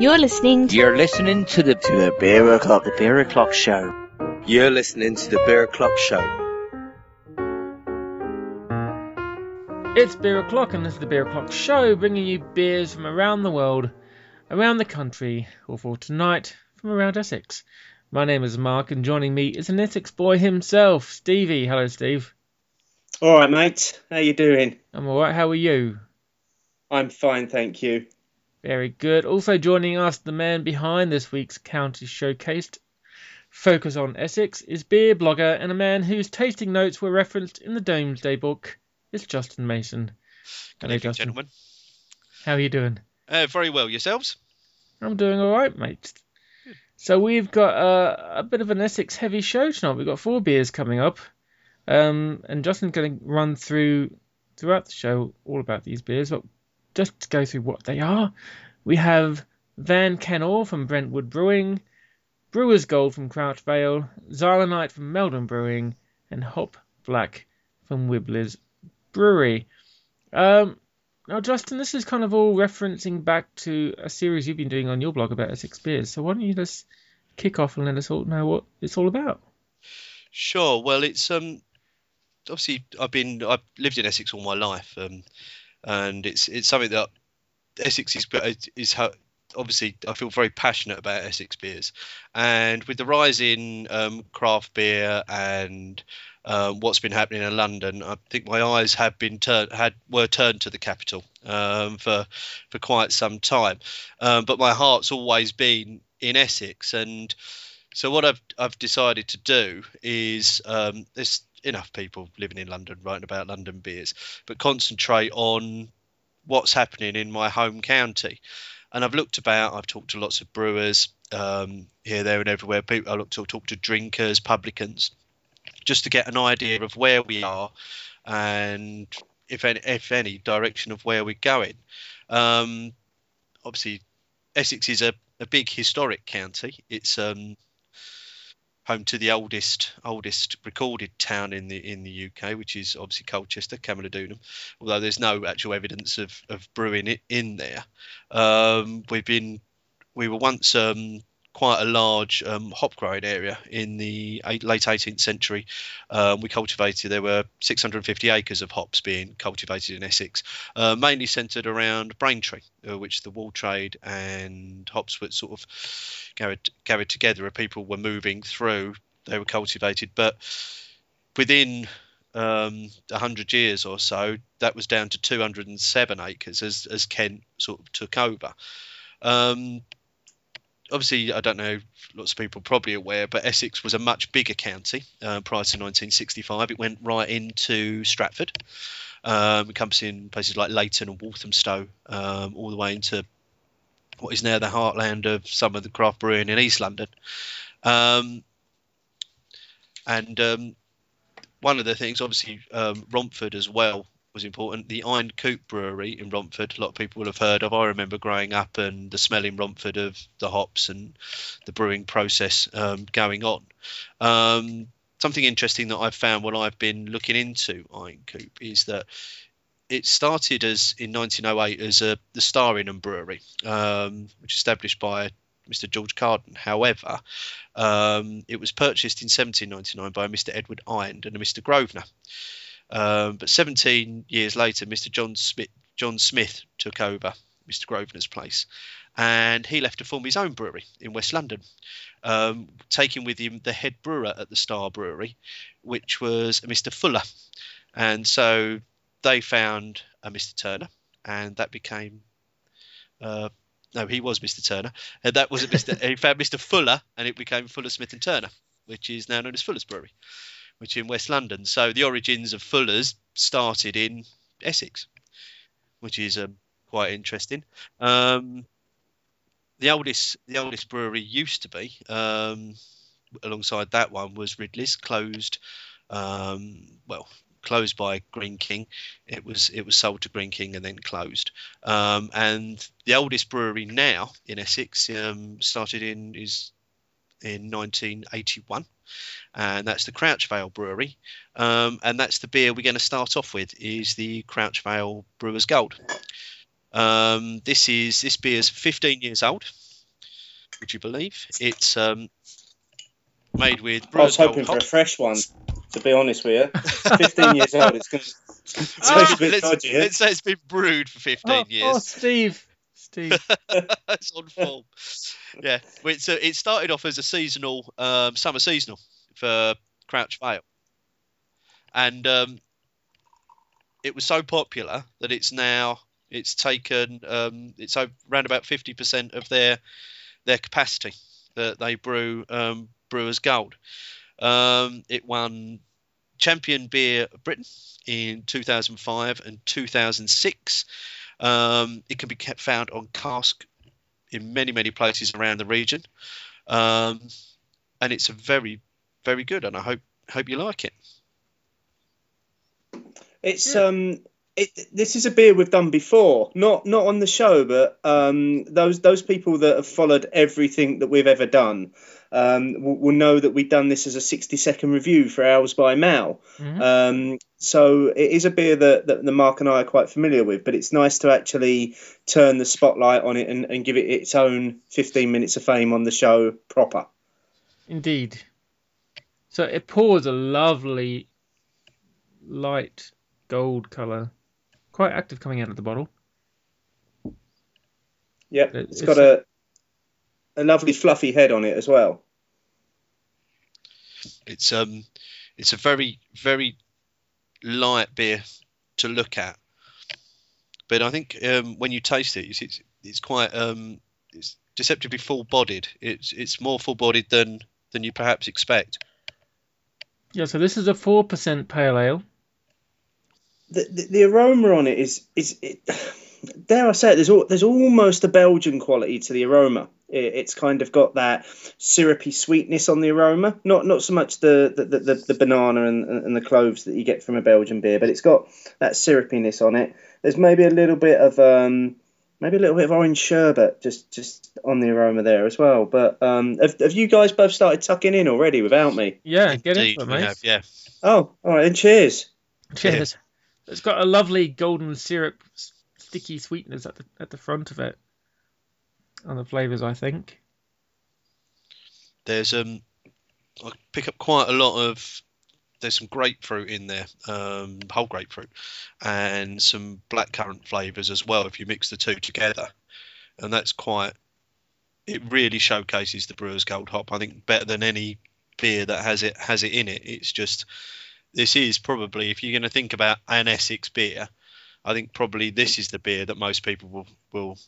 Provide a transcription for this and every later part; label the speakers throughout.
Speaker 1: You're listening to
Speaker 2: You're listening to the
Speaker 3: to the Beer O'Clock.
Speaker 2: the Beer O'Clock Show.
Speaker 4: You're listening to the Beer O'Clock Show.
Speaker 5: It's Beer O'Clock, and this is the Beer O'Clock Show, bringing you beers from around the world, around the country, or for tonight, from around Essex. My name is Mark, and joining me is an Essex boy himself, Stevie. Hello, Steve.
Speaker 6: All right, mate. How you doing?
Speaker 5: I'm alright, how are you?
Speaker 6: I'm fine, thank you.
Speaker 5: Very good. Also joining us, the man behind this week's County Showcased Focus on Essex is beer blogger and a man whose tasting notes were referenced in the Domesday Book. It's Justin Mason. Hello,
Speaker 7: evening,
Speaker 5: Justin.
Speaker 7: gentlemen.
Speaker 5: How are you doing?
Speaker 7: Uh, very well. Yourselves?
Speaker 5: I'm doing all right, mate. So we've got uh, a bit of an Essex heavy show tonight. We've got four beers coming up, um, and Justin's going to run through throughout the show all about these beers. But just to go through what they are, we have Van Canor from Brentwood Brewing, Brewer's Gold from Crouch Vale, Xylonite from Maldon Brewing, and Hop Black from Wibbler's Brewery. Um, now, Justin, this is kind of all referencing back to a series you've been doing on your blog about Essex beers. So why don't you just kick off and let us all know what it's all about?
Speaker 7: Sure. Well, it's um obviously I've been I've lived in Essex all my life, um, and it's it's something that Essex is is obviously I feel very passionate about Essex beers, and with the rise in um, craft beer and um, what's been happening in London, I think my eyes have been turned had were turned to the capital um, for for quite some time, um, but my heart's always been in Essex, and so what I've I've decided to do is um, there's enough people living in London writing about London beers, but concentrate on what's happening in my home county. And I've looked about, I've talked to lots of brewers um, here, there, and everywhere. People, I look to talk to drinkers, publicans, just to get an idea of where we are and if any, if any direction of where we're going. Um, obviously, Essex is a, a big historic county. It's um, home to the oldest oldest recorded town in the in the UK, which is obviously Colchester, Camulodunum. Although there's no actual evidence of, of brewing it in there. Um, we've been we were once um, quite a large um, hop growing area in the eight, late 18th century. Um, we cultivated there were 650 acres of hops being cultivated in Essex, uh, mainly centred around Braintree, uh, which the wool trade and hops were sort of carried, gathered together. People were moving through. They were cultivated, but within um, 100 years or so, that was down to 207 acres as, as Kent sort of took over. Um, obviously, I don't know, lots of people probably aware, but Essex was a much bigger county uh, prior to 1965. It went right into Stratford, um, encompassing places like Leyton and Walthamstow, um, all the way into what is now the heartland of some of the craft brewing in East London. Um, and um, one of the things, obviously, um, Romford as well was important. The Ind Coope Brewery in Romford, a lot of people will have heard of. I remember growing up and the smell in Romford of the hops and the brewing process um, going on. Um, something interesting that I've found when I've been looking into Ind Coope is that it started as in 1908 as a the Staringham Brewery, um, which was established by Mr. George Carden. However, um, it was purchased in 1799 by Mr. Edward Iron and a Mr. Grosvenor. Um, but 17 years later, Mr. John Smith, John Smith took over Mr. Grosvenor's place, and he left to form his own brewery in West London, um, taking with him the head brewer at the Star Brewery, which was a Mr. Fuller, and so they found a Mr. Turner, and that became. Uh, no, he was Mr. Turner, and that was a Mr. he found Mr. Fuller, and it became Fuller Smith and Turner, which is now known as Fuller's Brewery which in West London. So the origins of Fuller's started in Essex, which is um, quite interesting. Um, the oldest the oldest brewery used to be um, alongside that one was Ridley's, closed. Um, well, closed by Greene King. It was it was sold to Greene King and then closed. Um, and the oldest brewery now in Essex um, started in is in 1981 and that's the Crouch Vale Brewery. Um, and that's the beer we're going to start off with is the Crouch Vale Brewers Gold. Um, this is this beer is 15 years old. Would you believe? It's um, made with
Speaker 6: I was hoping
Speaker 7: Gold
Speaker 6: for a fresh one, to be honest with you. 15 years old, it's going to it's
Speaker 7: Let's,
Speaker 6: a bit dodgy. eh?
Speaker 7: let's say it's been brewed for 15
Speaker 5: Oh,
Speaker 7: years.
Speaker 5: oh, Steve. Steve.
Speaker 7: it's on form. Yeah, it's it started off as a seasonal, um, summer seasonal for Crouch Vale, and um, it was so popular that it's now it's taken um, it's around about fifty percent of their their capacity that they brew um, Brewers Gold. Um, it won Champion Beer Britain in 2005 and 2006. Um, it can be kept found on cask in many many places around the region, um, and it's a very very good. And I hope hope you like it.
Speaker 6: It's
Speaker 5: Yeah.
Speaker 6: um, it, this is a beer we've done before, not not on the show, but um, those those people that have followed everything that we've ever done um, will, will know that we've done this as a sixty second review for Hours by Mal.
Speaker 5: Mhm.
Speaker 6: Um, so it is a beer that, that the Mark and I are quite familiar with, but it's nice to actually turn the spotlight on it and, and give it its own fifteen minutes of fame on the show proper.
Speaker 5: Indeed. So it pours a lovely light gold colour. Quite active coming out of the bottle.
Speaker 6: Yep,
Speaker 5: It-
Speaker 6: it's
Speaker 5: it's
Speaker 6: got a a lovely fluffy head on it as well.
Speaker 7: It's um it's a very very light beer to look at, but I think um, when you taste it, it's it's, it's quite um it's deceptively full bodied. It's it's more full bodied than than you perhaps expect.
Speaker 5: Yeah, so this is a 4% pale ale.
Speaker 6: the, the, the aroma on it is is it, dare I say it, there's al- there's almost a Belgian quality to the aroma. It, it's kind of got that syrupy sweetness on the aroma, not not so much the the, the, the banana and, and the cloves that you get from a Belgian beer, but it's got that syrupiness on it. There's maybe a little bit of um, maybe a little bit of orange sherbet just just on the aroma there as well. But um, have, have you guys both started tucking in already without me?
Speaker 5: Yeah, get
Speaker 7: Indeed,
Speaker 5: into it,
Speaker 7: we
Speaker 5: mate.
Speaker 7: have, yeah.
Speaker 6: Oh, all right, then cheers.
Speaker 5: Cheers. It's got a lovely golden syrup, s- sticky sweetness at the at the front of it. On the flavours, I think.
Speaker 7: There's um, I pick up quite a lot of. There's some grapefruit in there, um, whole grapefruit, and some blackcurrant flavours as well. If you mix the two together, and that's quite. It really showcases the Brewers Gold Hop. I think better than any beer that has it has it in it. It's just this is probably if you're going to think about an Essex beer, I think probably this is the beer that most people will will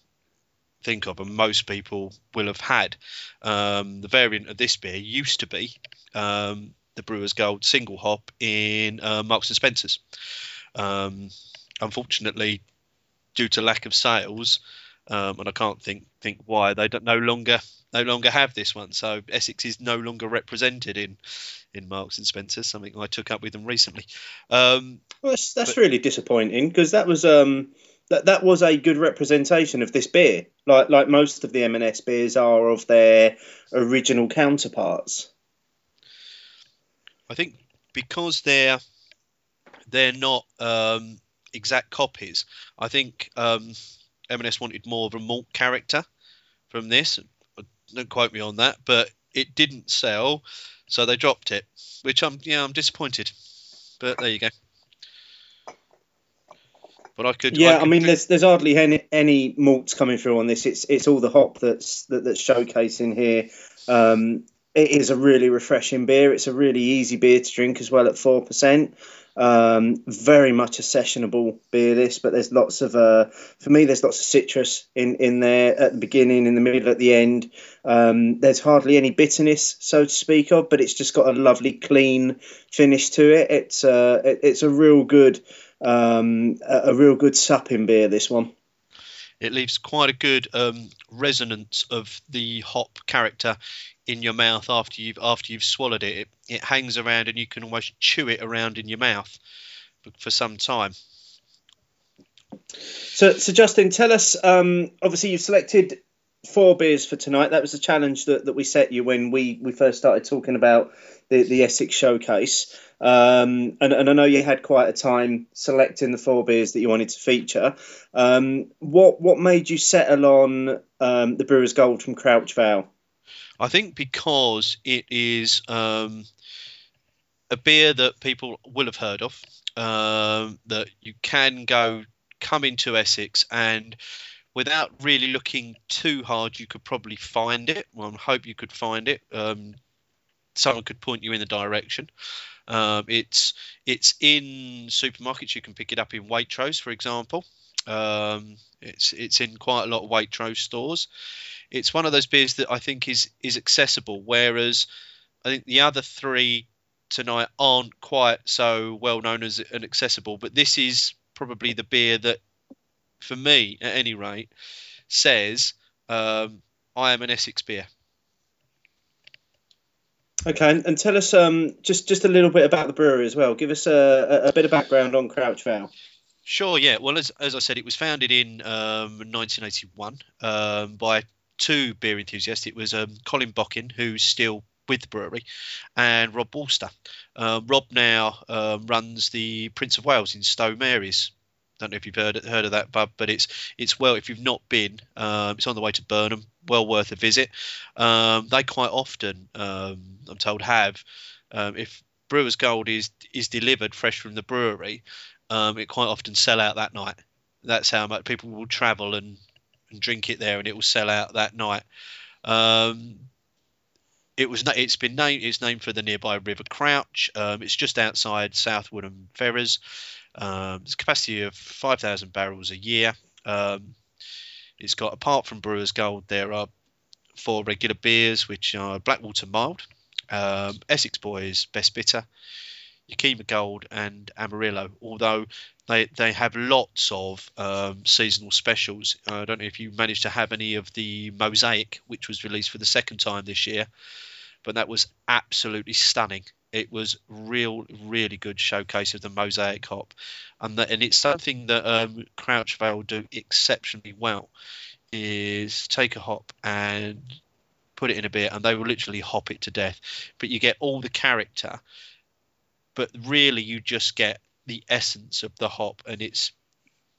Speaker 7: think of, and most people will have had. Um, the variant of this beer used to be um, the Brewers Gold single hop in uh, Marks and Spencers. Um, unfortunately, due to lack of sales, um, and I can't think think why they don't no longer no longer have this one. So Essex is no longer represented in in Marks and Spencers. Something I took up with them recently. Um,
Speaker 6: Well, that's that's
Speaker 7: But-
Speaker 6: really disappointing because that was um that that was a good representation of this beer, like like most of the M&S beers are of their original counterparts.
Speaker 7: I think because they're they're not um, exact copies. I think um, M&S wanted more of a malt character from this. Don't quote me on that, but it didn't sell, so they dropped it. Which I'm yeah I'm disappointed, but there you go. But I could
Speaker 6: Yeah, I,
Speaker 7: could
Speaker 6: mean,
Speaker 7: do-
Speaker 6: there's there's hardly any any malts coming through on this. It's it's all the hop that's that, that's showcasing here. Um, it is a really refreshing beer. It's a really easy beer to drink as well at four percent. Um, very much a sessionable beer this, but there's lots of uh, for me there's lots of citrus in in there at the beginning, in the middle, at the end. Um, there's hardly any bitterness, so to speak of, but it's just got a lovely clean finish to it. It's uh, it, it's a real good um, a, a real good supping beer. This one.
Speaker 7: It leaves quite a good um, resonance of the hop character in your mouth after you've after you've swallowed it. It, it hangs around and you can almost chew it around in your mouth for, some time.
Speaker 6: So, so Justin, tell us. Um, obviously, you've selected four beers for tonight. That was the challenge that, that we set you when we, we first started talking about the, the Essex showcase. Um, and, and I know you had quite a time selecting the four beers that you wanted to feature. Um, what what made you settle on um, the Brewers Gold from Crouch Vale?
Speaker 7: I think because it is um, a beer that people will have heard of, um, that you can go come into Essex and without really looking too hard, you could probably find it. Well, I hope you could find it. Um, someone could point you in the direction. Um, it's it's in supermarkets. You can pick it up in Waitrose, for example. Um, it's it's in quite a lot of Waitrose stores. It's one of those beers that I think is is accessible, whereas I think the other three tonight aren't quite so well known as and accessible. But this is probably the beer that, for me at any rate, says um, I am an Essex beer.
Speaker 6: Okay, and, and tell us um, just just a little bit about the brewery as well. Give us a, a, bit of background on Crouch Vale.
Speaker 7: Sure, yeah. Well, as, as I said, it was founded in um, 1981 um, by two beer enthusiasts. It was um, Colin Bocking, who's still with the brewery, and Rob Walster. Um, Rob now um, runs the Prince of Wales in Stow Maries. Don't know if you've heard heard of that pub, but it's it's well if you've not been, um, it's on the way to Burnham. Well worth a visit. Um, they quite often, um, I'm told, have um, if Brewers Gold is is delivered fresh from the brewery, um, it quite often sell out that night. That's how much people will travel and, and drink it there, and it will sell out that night. It was it's been named it's named for the nearby River Crouch. It's just outside South Woodham Ferrers. Um, it's a capacity of 5,000 barrels a year. Um, it's got apart from Brewers Gold, there are four regular beers, which are Blackwater Mild, um, Essex Boys Best Bitter, Yakima Gold, and Amarillo. Although they they have lots of um, seasonal specials. I don't know if you managed to have any of the Mosaic, which was released for the second time this year, but that was absolutely stunning. It was real, really good showcase of the Mosaic hop, and that, and it's something that um, Crouch Vale do exceptionally well. Is take a hop and put it in a beer, and they will literally hop it to death. But you get all the character, but really you just get the essence of the hop, and it's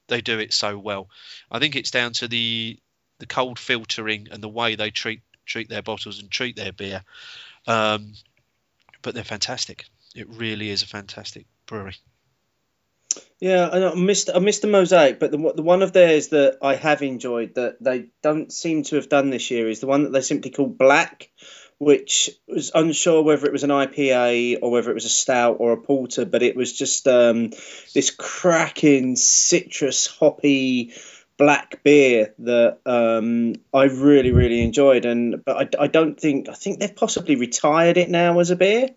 Speaker 7: they do it so well. I think it's down to the the cold filtering and the way they treat treat their bottles and treat their beer. Um, but they're fantastic. It really is a fantastic brewery.
Speaker 6: Yeah, I, missed I missed the mosaic, but the the one of theirs that I have enjoyed that they don't seem to have done this year is the one that they simply call Black, which was unsure whether it was an IPA or whether it was a stout or a porter, but it was just um, this cracking citrus hoppy black beer that um, I really really enjoyed, and but I, I don't think I think they've possibly retired it now as a beer.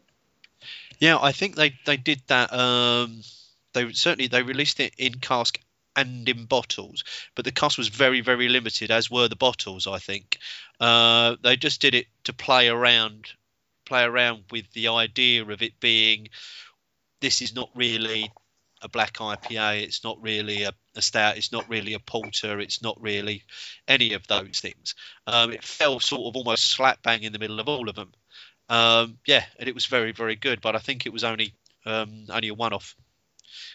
Speaker 7: Yeah, I think they they did that. Um, they certainly they released it in cask and in bottles, but the cask was very very limited, as were the bottles. I think uh, they just did it to play around, play around with the idea of it being. This is not really a black IPA. It's not really a, a, stout. It's not really a porter. It's not really any of those things. Um, it fell sort of almost slap bang in the middle of all of them. Um, yeah, and it was very very good. But I think it was only um, only a one off,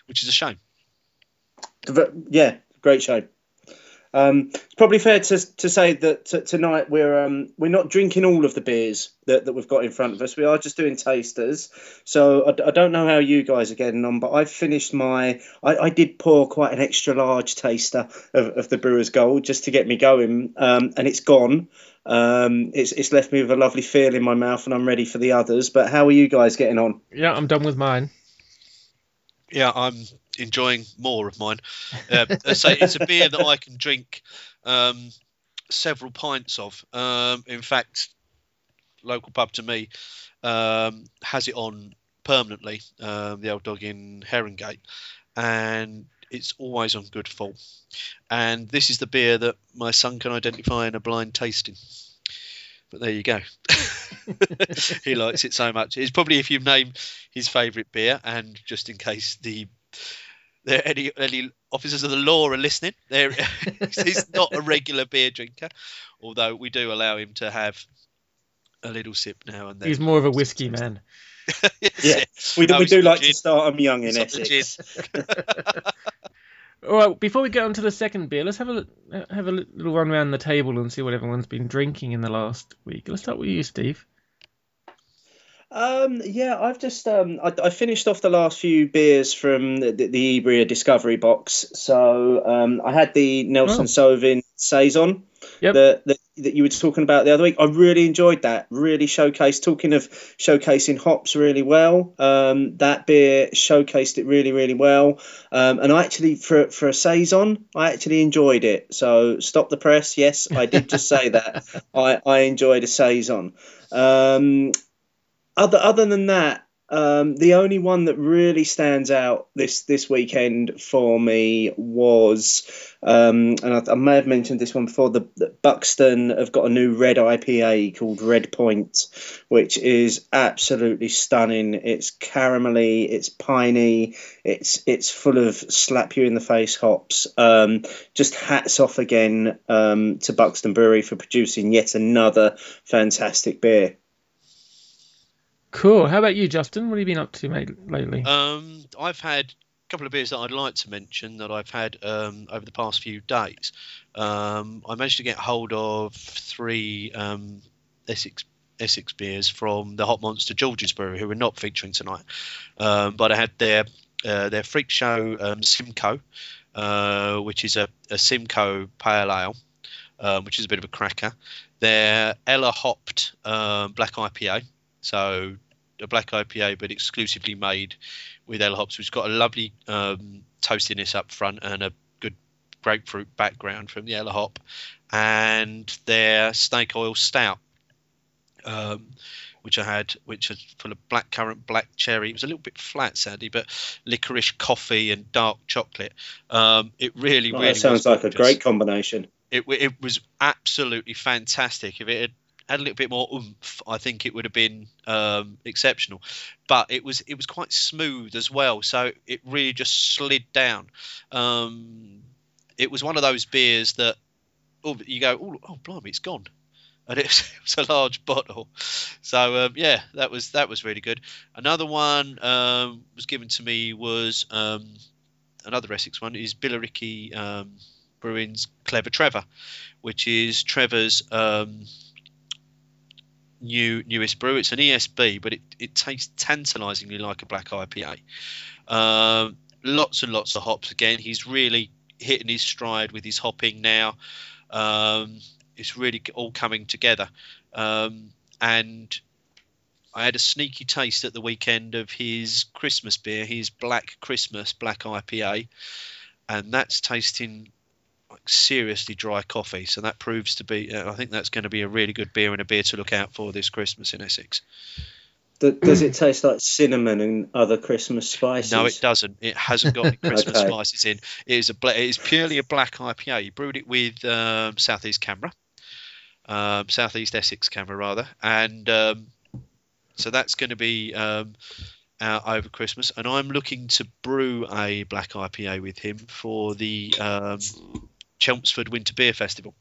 Speaker 7: which is a shame.
Speaker 6: Yeah, great show. Um, it's probably fair to, to say that t- tonight we're um, we're not drinking all of the beers that, that we've got in front of us. We are just doing tasters. So I, I don't know how you guys are getting on, but I've finished my. I, I did pour quite an extra large taster of, of the Brewers Gold just to get me going, um, and it's gone. Um, it's it's left me with a lovely feel in my mouth, and I'm ready for the others. But how are you guys getting on?
Speaker 5: Yeah, I'm done with mine.
Speaker 7: Yeah, I'm enjoying more of mine. Uh, say it's a beer that I can drink um, several pints of. Um, in fact, local pub to me um, has it on permanently. Um, the old dog in Herongate, and it's always on good full. And this is the beer that my son can identify in a blind tasting. But there you go. he likes it so much. It's probably if you name his favourite beer, and just in case the there any any officers of the law are listening, there he's not a regular beer drinker, although we do allow him to have a little sip now and then.
Speaker 5: He's more of a whiskey man.
Speaker 6: yeah, we, no, we do like gin. to start him young in Essex.
Speaker 5: All right, before we get on to the second beer, let's have a have a little run around the table and see what everyone's been drinking in the last week. Let's start with you, Steve.
Speaker 6: Um, yeah, I've just um, I, I finished off the last few beers from the, the, the Ibria Discovery box. So um, I had the Nelson
Speaker 5: Oh.
Speaker 6: Sauvin saison
Speaker 5: Yep.
Speaker 6: That you were talking about the other week. I really enjoyed that. Really showcased. Talking of showcasing hops really well. Um, that beer showcased it really really well. Um, and I actually for for a saison, I actually enjoyed it. So stop the press. Yes, I did just say that. I I enjoyed a saison. Um, other other than that, um, the only one that really stands out this this weekend for me was, um, and I, I may have mentioned this one before. The, the Buxton have got a new red IPA called Red Point, which is absolutely stunning. It's caramelly, it's piney, it's it's full of slap you in the face hops. Um, just hats off again um, to Buxton Brewery for producing yet another fantastic beer.
Speaker 5: Cool. How about you, Justin? What have you been up to, mate, lately?
Speaker 7: Um, I've had a couple of beers that I'd like to mention that I've had um, over the past few days. Um, I managed to get hold of three um, Essex Essex beers from the Hot Monster George's Brewery, who are not featuring tonight. Um, but I had their uh, their Freak Show um, Simcoe, uh, which is a, a Simcoe Pale Ale, which is a bit of a cracker. Their Ella Hopped Black IPA, so a black IPA, but exclusively made with Ella hops, which got a lovely um, toastiness up front and a good grapefruit background from the Ella hop, and their snake oil stout, um, which I had, which is full of black currant, black cherry. It was a little bit flat, sadly, but licorice, coffee, and dark chocolate. Um, it really,
Speaker 6: Well,
Speaker 7: really
Speaker 6: that sounds
Speaker 7: was
Speaker 6: like a great combination.
Speaker 7: it, it was absolutely fantastic. If it had had a little bit more oomph, I think it would have been um, exceptional. But it was it was quite smooth as well, so it really just slid down. Um, it was one of those beers that oh, you go, oh, oh blimey, it's gone. And it was, it was a large bottle, so um, yeah, that was that was really good. Another one um, was given to me was um, another Essex one is Billericay um, Brewing's Clever Trevor, which is Trevor's um, new newest brew. It's an ESB, but it, it tastes tantalisingly like a black IPA. Um, lots and lots of hops again. He's really hitting his stride with his hopping now. Um, it's really all coming together. Um, and I had a sneaky taste at the weekend of his Christmas beer, his Black Christmas Black IPA, and that's tasting seriously dry coffee. So that proves to be, uh, I think that's going to be a really good beer and a beer to look out for this Christmas in Essex.
Speaker 6: Does it taste like cinnamon and other Christmas spices?
Speaker 7: No, it doesn't. It hasn't got any Christmas
Speaker 6: Okay.
Speaker 7: spices in. It is a bla- it is purely a black IPA. He brewed it with um, Southeast CAMRA, um, Southeast Essex CAMRA rather, and um, so that's going to be um, out over Christmas. And I'm looking to brew a black IPA with him for the um, Chelmsford Winter Beer Festival.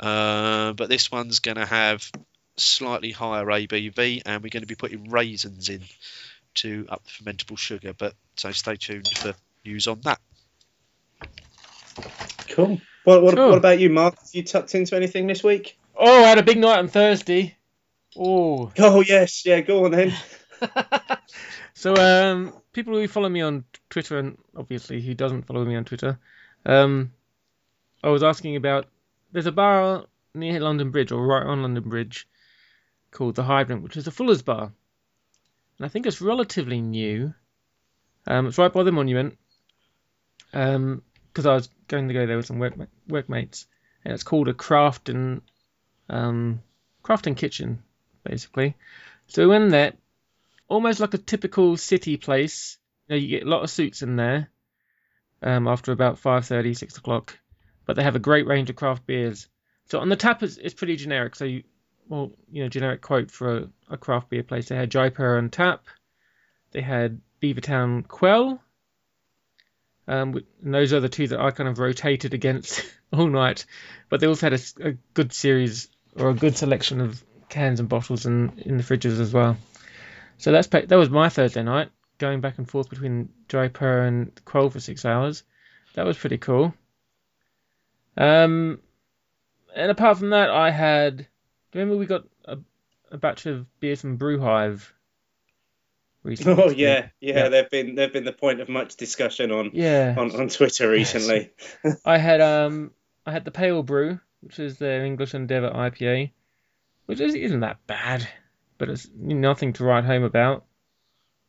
Speaker 7: Uh, but this one's going to have slightly higher ABV, and we're going to be putting raisins in to up the fermentable sugar. But so stay tuned for news on that.
Speaker 6: Cool. What, what,
Speaker 5: Cool.
Speaker 6: what about you, Mark? Have you tucked into anything this week?
Speaker 5: Oh, I had a big night on Thursday. Oh,
Speaker 6: Oh, yes. Yeah, go on then.
Speaker 5: so um, people who follow me on Twitter and obviously who doesn't follow me on Twitter, um, I was asking about. There's a bar near London Bridge or right on London Bridge called the Hydrant, which is a Fuller's bar, and I think it's relatively new. Um, it's right by the monument. Um, because I was going to go there with some work workmates, and it's called a craft and um, kitchen, basically. So went there, almost like a typical city place. You, know, you get a lot of suits in there. Um, after about 5:30, 6 o'clock, but they have a great range of craft beers. So on the tap, it's, it's pretty generic. So you, well, you know, generic quote for a, a craft beer place. They had Jaipur on tap. They had Beavertown Quell. Um, and those are the two that I kind of rotated against all night. But they also had a good series or a good selection of cans and bottles in, in the fridges as well. So that's that was my Thursday night, going back and forth between Jaipur and Quell for six hours. that was pretty cool. Um, and apart from that, I had. Do you remember, we got a, a batch of beer from Brewhive. Recently.
Speaker 6: Oh yeah, yeah,
Speaker 5: Yeah.
Speaker 6: They've been they've been the point of much discussion on
Speaker 5: Yeah.
Speaker 6: on, on Twitter recently.
Speaker 5: I had um I had the Pale Brew, which is their English Endeavour IPA, which is, isn't that bad, but it's nothing to write home about.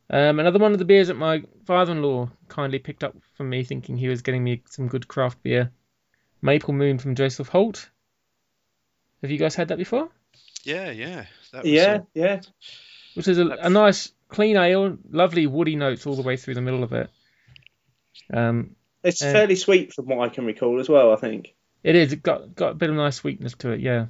Speaker 5: Um, another one of the beers that my father-in-law kindly picked up from me, thinking he was getting me some good craft beer, Maple Moon from Joseph Holt. Have you guys had that before?
Speaker 7: Yeah, yeah. That was,
Speaker 6: Yeah,
Speaker 7: uh,
Speaker 6: yeah.
Speaker 5: Which is a, a nice clean ale, lovely woody notes all the way through the middle of it. Um,
Speaker 6: It's
Speaker 5: Uh,
Speaker 6: fairly sweet from what I can recall as well. I think.
Speaker 5: it is it got got a bit of nice sweetness to it, yeah.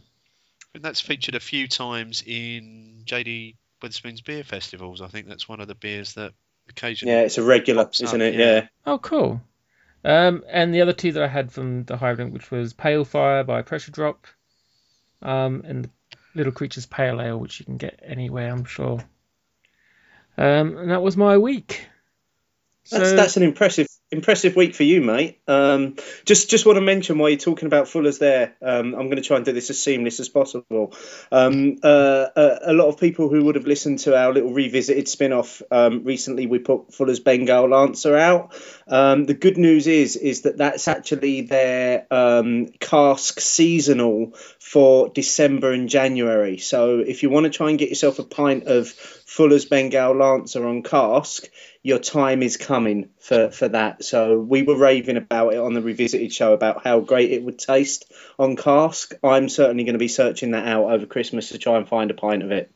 Speaker 7: and that's featured a few times in JD Wetherspoon's beer festivals. I think that's one of the beers that occasionally.
Speaker 6: Yeah, it's a regular, isn't it?
Speaker 7: yeah.
Speaker 6: Yeah.
Speaker 5: Oh, cool. Um, and the other two that I had from the Hydrant, which was Pale Fire by Pressure Drop, um, and Little Creatures Pale Ale, which you can get anywhere, I'm sure. Um, and that was my week.
Speaker 6: That's
Speaker 5: So-
Speaker 6: that's an impressive impressive week for you, mate. Um, just just want to mention while you're talking about Fuller's there, um, I'm going to try and do this as seamless as possible. Um, uh, a, a lot of people who would have listened to our little revisited spin-off um, recently, we put Fuller's Bengal Lancer out. Um, the good news is is that that's actually their um, cask seasonal for December and January. So if you want to try and get yourself a pint of Fuller's Bengal Lancer on cask, your time is coming for, for that. So we were raving about it on the revisited show about how great it would taste on cask. I'm certainly going to be searching that out over Christmas to try and find a pint of it.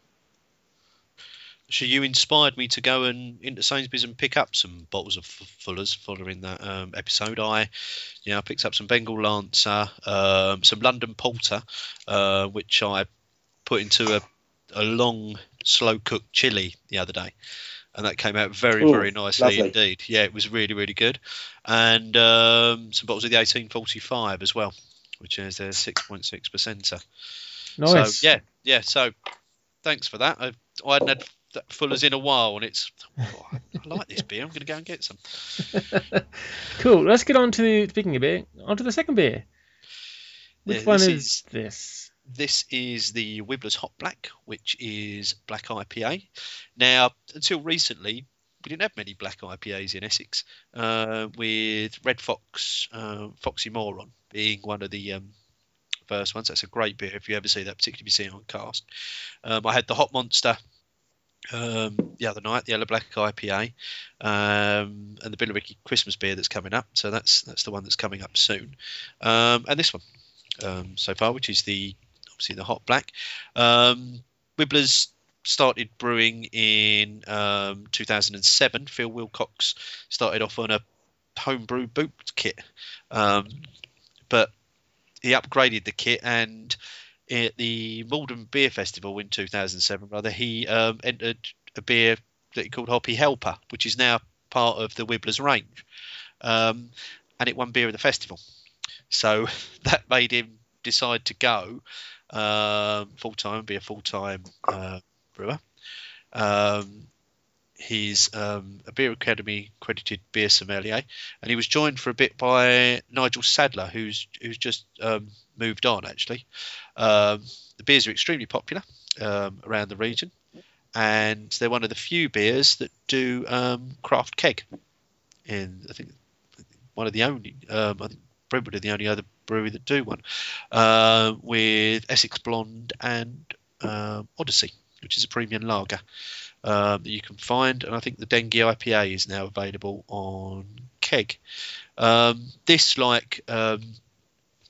Speaker 7: So you inspired me to go and into Sainsbury's and pick up some bottles of Fuller's following that um, episode. I, yeah, I picked up some Bengal Lancer, um, some London Porter, uh, which I put into a, a long slow cooked chili the other day, and that came out very
Speaker 6: Ooh,
Speaker 7: very nicely
Speaker 6: lovely.
Speaker 7: indeed. Yeah, it was really really good, and um, some bottles of the 1845 as well, which is their 6.6 percenter.
Speaker 5: Nice.
Speaker 7: So yeah, yeah. So thanks for that. I, I hadn't had that Fuller's in a while, and it's oh, I like this beer. I'm going to go and get some.
Speaker 5: Cool. Let's get on to speaking of beer, on to the second beer. Which
Speaker 7: Yeah,
Speaker 5: one is,
Speaker 7: is-
Speaker 5: this?
Speaker 7: This is the Wibbler's Hot Black, which is black IPA. Now, until recently, we didn't have many black IPAs in Essex, uh, with Red Fox, uh, Foxy Moron being one of the um, first ones. That's a great beer if you ever see that, particularly if you see it on cask. Um, I had the Hot Monster um, the other night, the Yellow Black IPA, um, and the Billericay Christmas beer that's coming up. So that's that's the one that's coming up soon, um, and this one um, so far, which is the obviously the Hot Black. Um, Wibblers started brewing in um, 2007. Phil Wilcox started off on a homebrew boot kit, um, but he upgraded the kit and at the Maldon Beer Festival in 2007, rather, he um, entered a beer that he called Hoppy Helper, which is now part of the Wibblers range, um, and it won beer of the festival. So that made him decide to go um, full time, be a full time uh, brewer. Um, he's um, a Beer Academy accredited beer sommelier, and he was joined for a bit by Nigel Sadler, who's who's just um, moved on. Actually, um, the beers are extremely popular um, around the region, and they're one of the few beers that do um, craft keg. In I think one of the only, um, I think Brentwood are the only other brewery that do one, uh, with Essex Blonde and um Odyssey, which is a premium lager um, that you can find. And I think the Dengie IPA is now available on keg. Um, this, like um,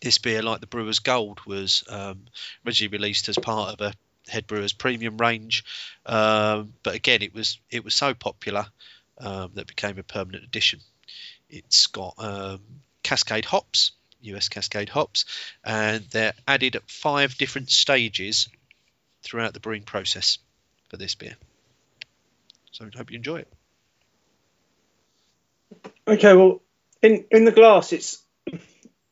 Speaker 7: this beer, like the Brewer's Gold, was um, originally released as part of a Head Brewers premium range, but again, it was it was so popular that it became a permanent addition. It's got um, Cascade hops, US Cascade hops, and they're added at five different stages throughout the brewing process for this beer. So I hope you enjoy it.
Speaker 6: Okay, well, in in the glass, it's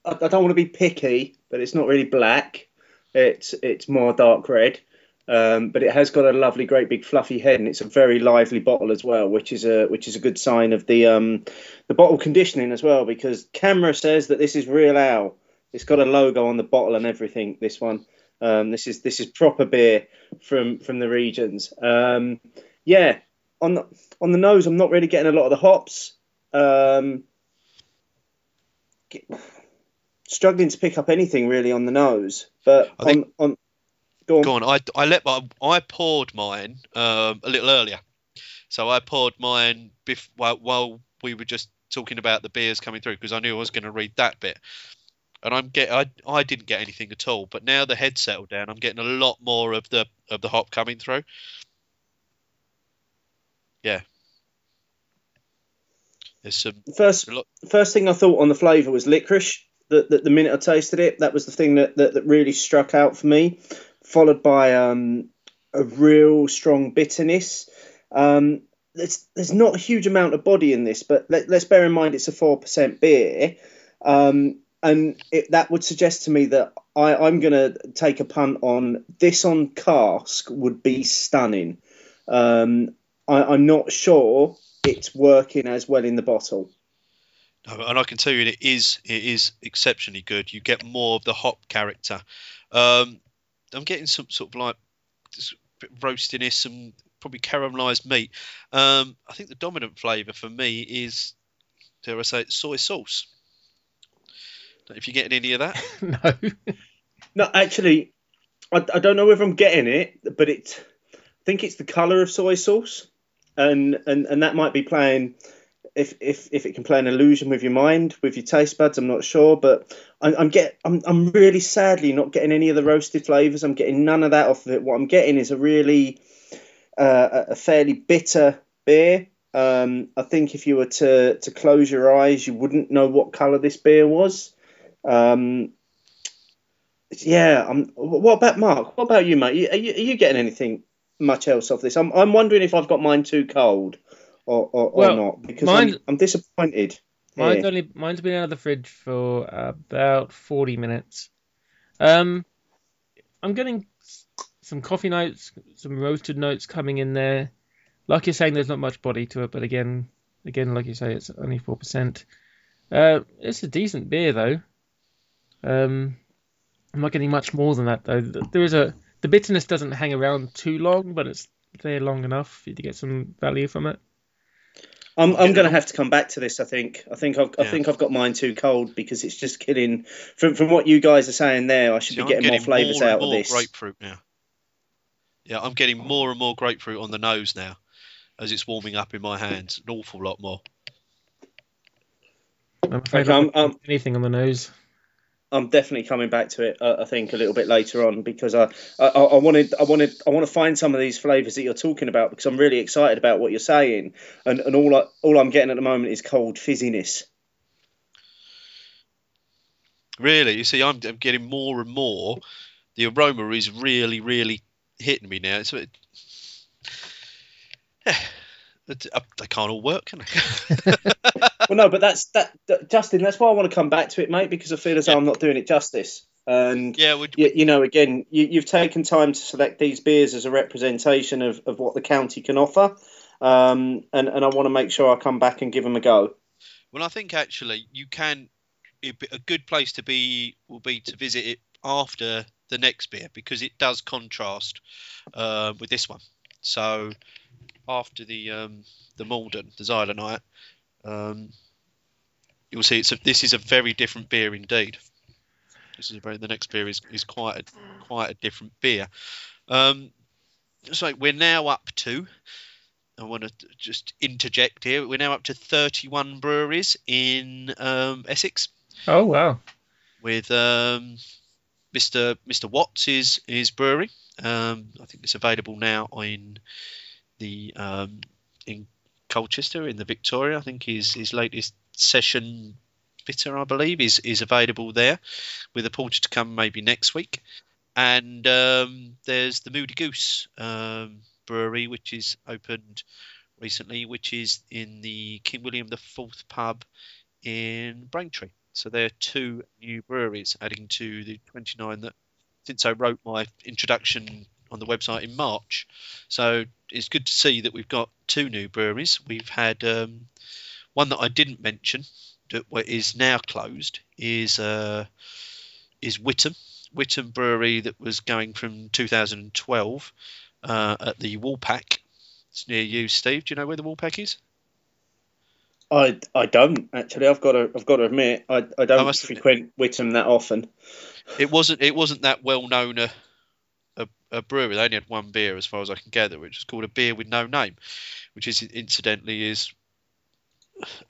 Speaker 6: I, I don't want to be picky, but it's not really black. It's it's more dark red. Um, but it has got a lovely, great big fluffy head, and it's a very lively bottle as well, which is a which is a good sign of the um, the bottle conditioning as well. Because CAMRA says that this is real ale. It's got a logo on the bottle and everything. This one, um, this is this is proper beer from from the regions. Um, yeah, on the on the nose, I'm not really getting a lot of the hops. Um, get, struggling to pick up anything really on the nose, but
Speaker 7: I think-
Speaker 6: on on go on.
Speaker 7: Go on. I, I let my I poured mine um, a little earlier, so I poured mine bef- while, while we were just talking about the beers coming through because I knew I was going to read that bit, and I'm get I I didn't get anything at all. But now the head settled down, I'm getting a lot more of the of the hop coming through. Yeah. There's some
Speaker 6: First first thing I thought on the flavour was licorice. That the, the minute I tasted it, that was the thing that, that, that really struck out for me. Followed by um, a real strong bitterness. Um, there's there's not a huge amount of body in this, but let, let's bear in mind it's a four percent beer, um, and it, that would suggest to me that I, I'm going to take a punt on this on cask would be stunning. Um, I, I'm not sure it's working as well in the bottle.
Speaker 7: No, and I can tell you it is it is exceptionally good. You get more of the hop character. Um, I'm getting some sort of like this bit roastiness, some probably caramelized meat. Um, I think the dominant flavour for me is, dare I say, it, soy sauce. If you're getting any of that,
Speaker 5: no.
Speaker 6: No, actually, I, I don't know whether I'm getting it, but it, I think it's the colour of soy sauce, and, and and that might be playing. If, if, if it can play an illusion with your mind, with your taste buds, I'm not sure, but I'm, I'm get I'm, I'm really sadly not getting any of the roasted flavors. I'm getting none of that off of it. What I'm getting is a really uh, a fairly bitter beer. Um, I think if you were to to close your eyes, you wouldn't know what color this beer was. Um, yeah. Um, what about Mark? What about you, mate? Are you, are you getting anything much else off this? I'm I'm wondering if I've got mine too cold or or,
Speaker 5: Well,
Speaker 6: or not because I'm, I'm disappointed.
Speaker 5: Mine's
Speaker 6: here.
Speaker 5: only mine's been out of the fridge for about forty minutes. Um, I'm getting some coffee notes, some roasted notes coming in there. Like you're saying, there's not much body to it, but again, again, like you say, it's only four percent. Uh, it's a decent beer though. Um, I'm not getting much more than that though. There is a the bitterness doesn't hang around too long, but it's there long enough for you to get some value from it.
Speaker 6: I'm, I'm going to have to come back to this. I think. I think I've, I
Speaker 7: Yeah.
Speaker 6: think I've got mine too cold because it's just killing. From from what you guys are saying there, I should
Speaker 7: See,
Speaker 6: be
Speaker 7: I'm
Speaker 6: getting, more flavors
Speaker 7: and
Speaker 6: out
Speaker 7: more
Speaker 6: of this.
Speaker 7: grapefruit now. Yeah, I'm getting more and more grapefruit on the nose now, as it's warming up in my hands. An awful lot more.
Speaker 5: I'm afraid
Speaker 6: Okay,
Speaker 5: I
Speaker 6: I'm, I'm,
Speaker 5: anything on the nose.
Speaker 6: I'm definitely coming back to it. Uh, I think a little bit later on because I, I, I wanted, I wanted, I want to find some of these flavors that you're talking about because I'm really excited about what you're saying, and and all I, all I'm getting at the moment is cold fizziness.
Speaker 7: Really, you see, I'm, I'm getting more and more. The aroma is really, really hitting me now. It's a bit- It- uh, they can't all work, can they?
Speaker 6: Well, no, but that's that, that- Justin. That's why I want to come back to it, mate, because I feel as though
Speaker 7: Yeah.
Speaker 6: I'm not doing it justice. And
Speaker 7: yeah, would,
Speaker 6: you, you know, again, you, you've taken time to select these beers as a representation of, of what the county can offer, um, and and I want to make sure I come back and give them a go.
Speaker 7: Well, I think actually you can. it'd be- A good place to be will be to visit it after the next beer because it does contrast uh, with this one. So after the um, the Maldon, the Xylonite, um, you'll see it's a, this is a very different beer indeed. This is a very the next beer is, is quite a quite a different beer. Um, so we're now up to. I want to just interject here. We're now up to 31 breweries in um, Essex,
Speaker 5: Oh wow.
Speaker 7: with um, Mr. Mr. Watts is is brewery. Um, I think it's available now in the um, in Colchester in the Victoria. I think his his latest session bitter, I believe, is is available there, with a porter to come maybe next week. And um, there's the Moody Goose um, brewery, which is opened recently, which is in the King William the Fourth pub in Braintree. So there are two new breweries adding to the 29 that since I wrote my introduction on the website in March. So it's good to see that we've got two new breweries. We've had um, one that I didn't mention that is now closed is uh, is Witham Witham Brewery that was going from 2012 uh, at the Woolpack. It's near you, Steve. Do you know where the Woolpack is?
Speaker 6: I I don't actually. I've got to I've got to admit I, I don't
Speaker 7: must
Speaker 6: frequent Witham that often.
Speaker 7: It wasn't it wasn't that well known a, a, a brewery. They only had one beer, as far as I can gather, which is called a beer with no name, which is incidentally is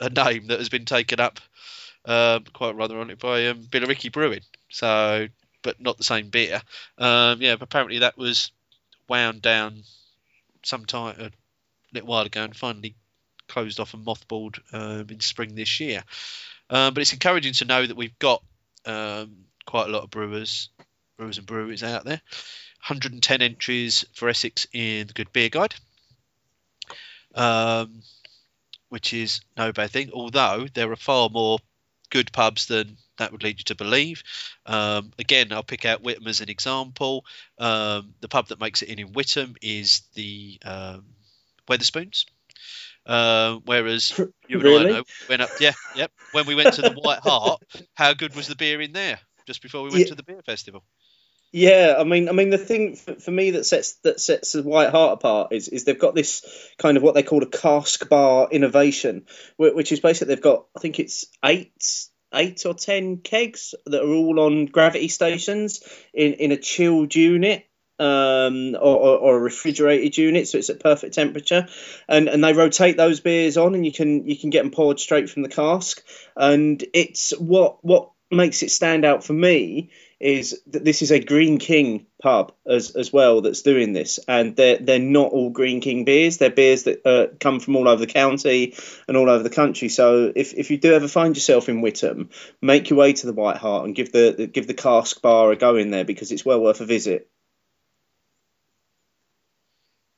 Speaker 7: a name that has been taken up um, quite rather on it by um, Billericay Brewing. So, but not the same beer. Um, yeah, apparently that was wound down some time a little while ago and finally closed off and mothballed um, in spring this year. Um, but it's encouraging to know that we've got um, quite a lot of brewers, brewers and breweries out there. 110 entries for Essex in the Good Beer Guide, um, which is no bad thing. Although there are far more good pubs than that would lead you to believe. Um, again, I'll pick out Witham as an example. Um, the pub that makes it in in Witham is the um, Wetherspoons. Uh, whereas you and
Speaker 6: really?
Speaker 7: I know went up, yeah, yep. When we went to the White Hart, how good was the beer in there just before we went
Speaker 6: Yeah.
Speaker 7: to the beer festival?
Speaker 6: Yeah, I mean, I mean, the thing for, me that sets that sets the White Hart apart is is they've got this kind of what they call a cask bar innovation, whi- which is basically they've got I think it's eight eight or ten kegs that are all on gravity stations in in a chilled unit. Um, or, or, or a refrigerated unit, so it's at perfect temperature, and and they rotate those beers on, and you can you can get them poured straight from the cask, and it's what what makes it stand out for me is that this is a Greene King pub as as well that's doing this, and they're they're not all Greene King beers. They're beers that uh, come from all over the county and all over the country. So if, if you do ever find yourself in Witham, make your way to the White Hart and give the give the cask bar a go in there because it's well worth a visit.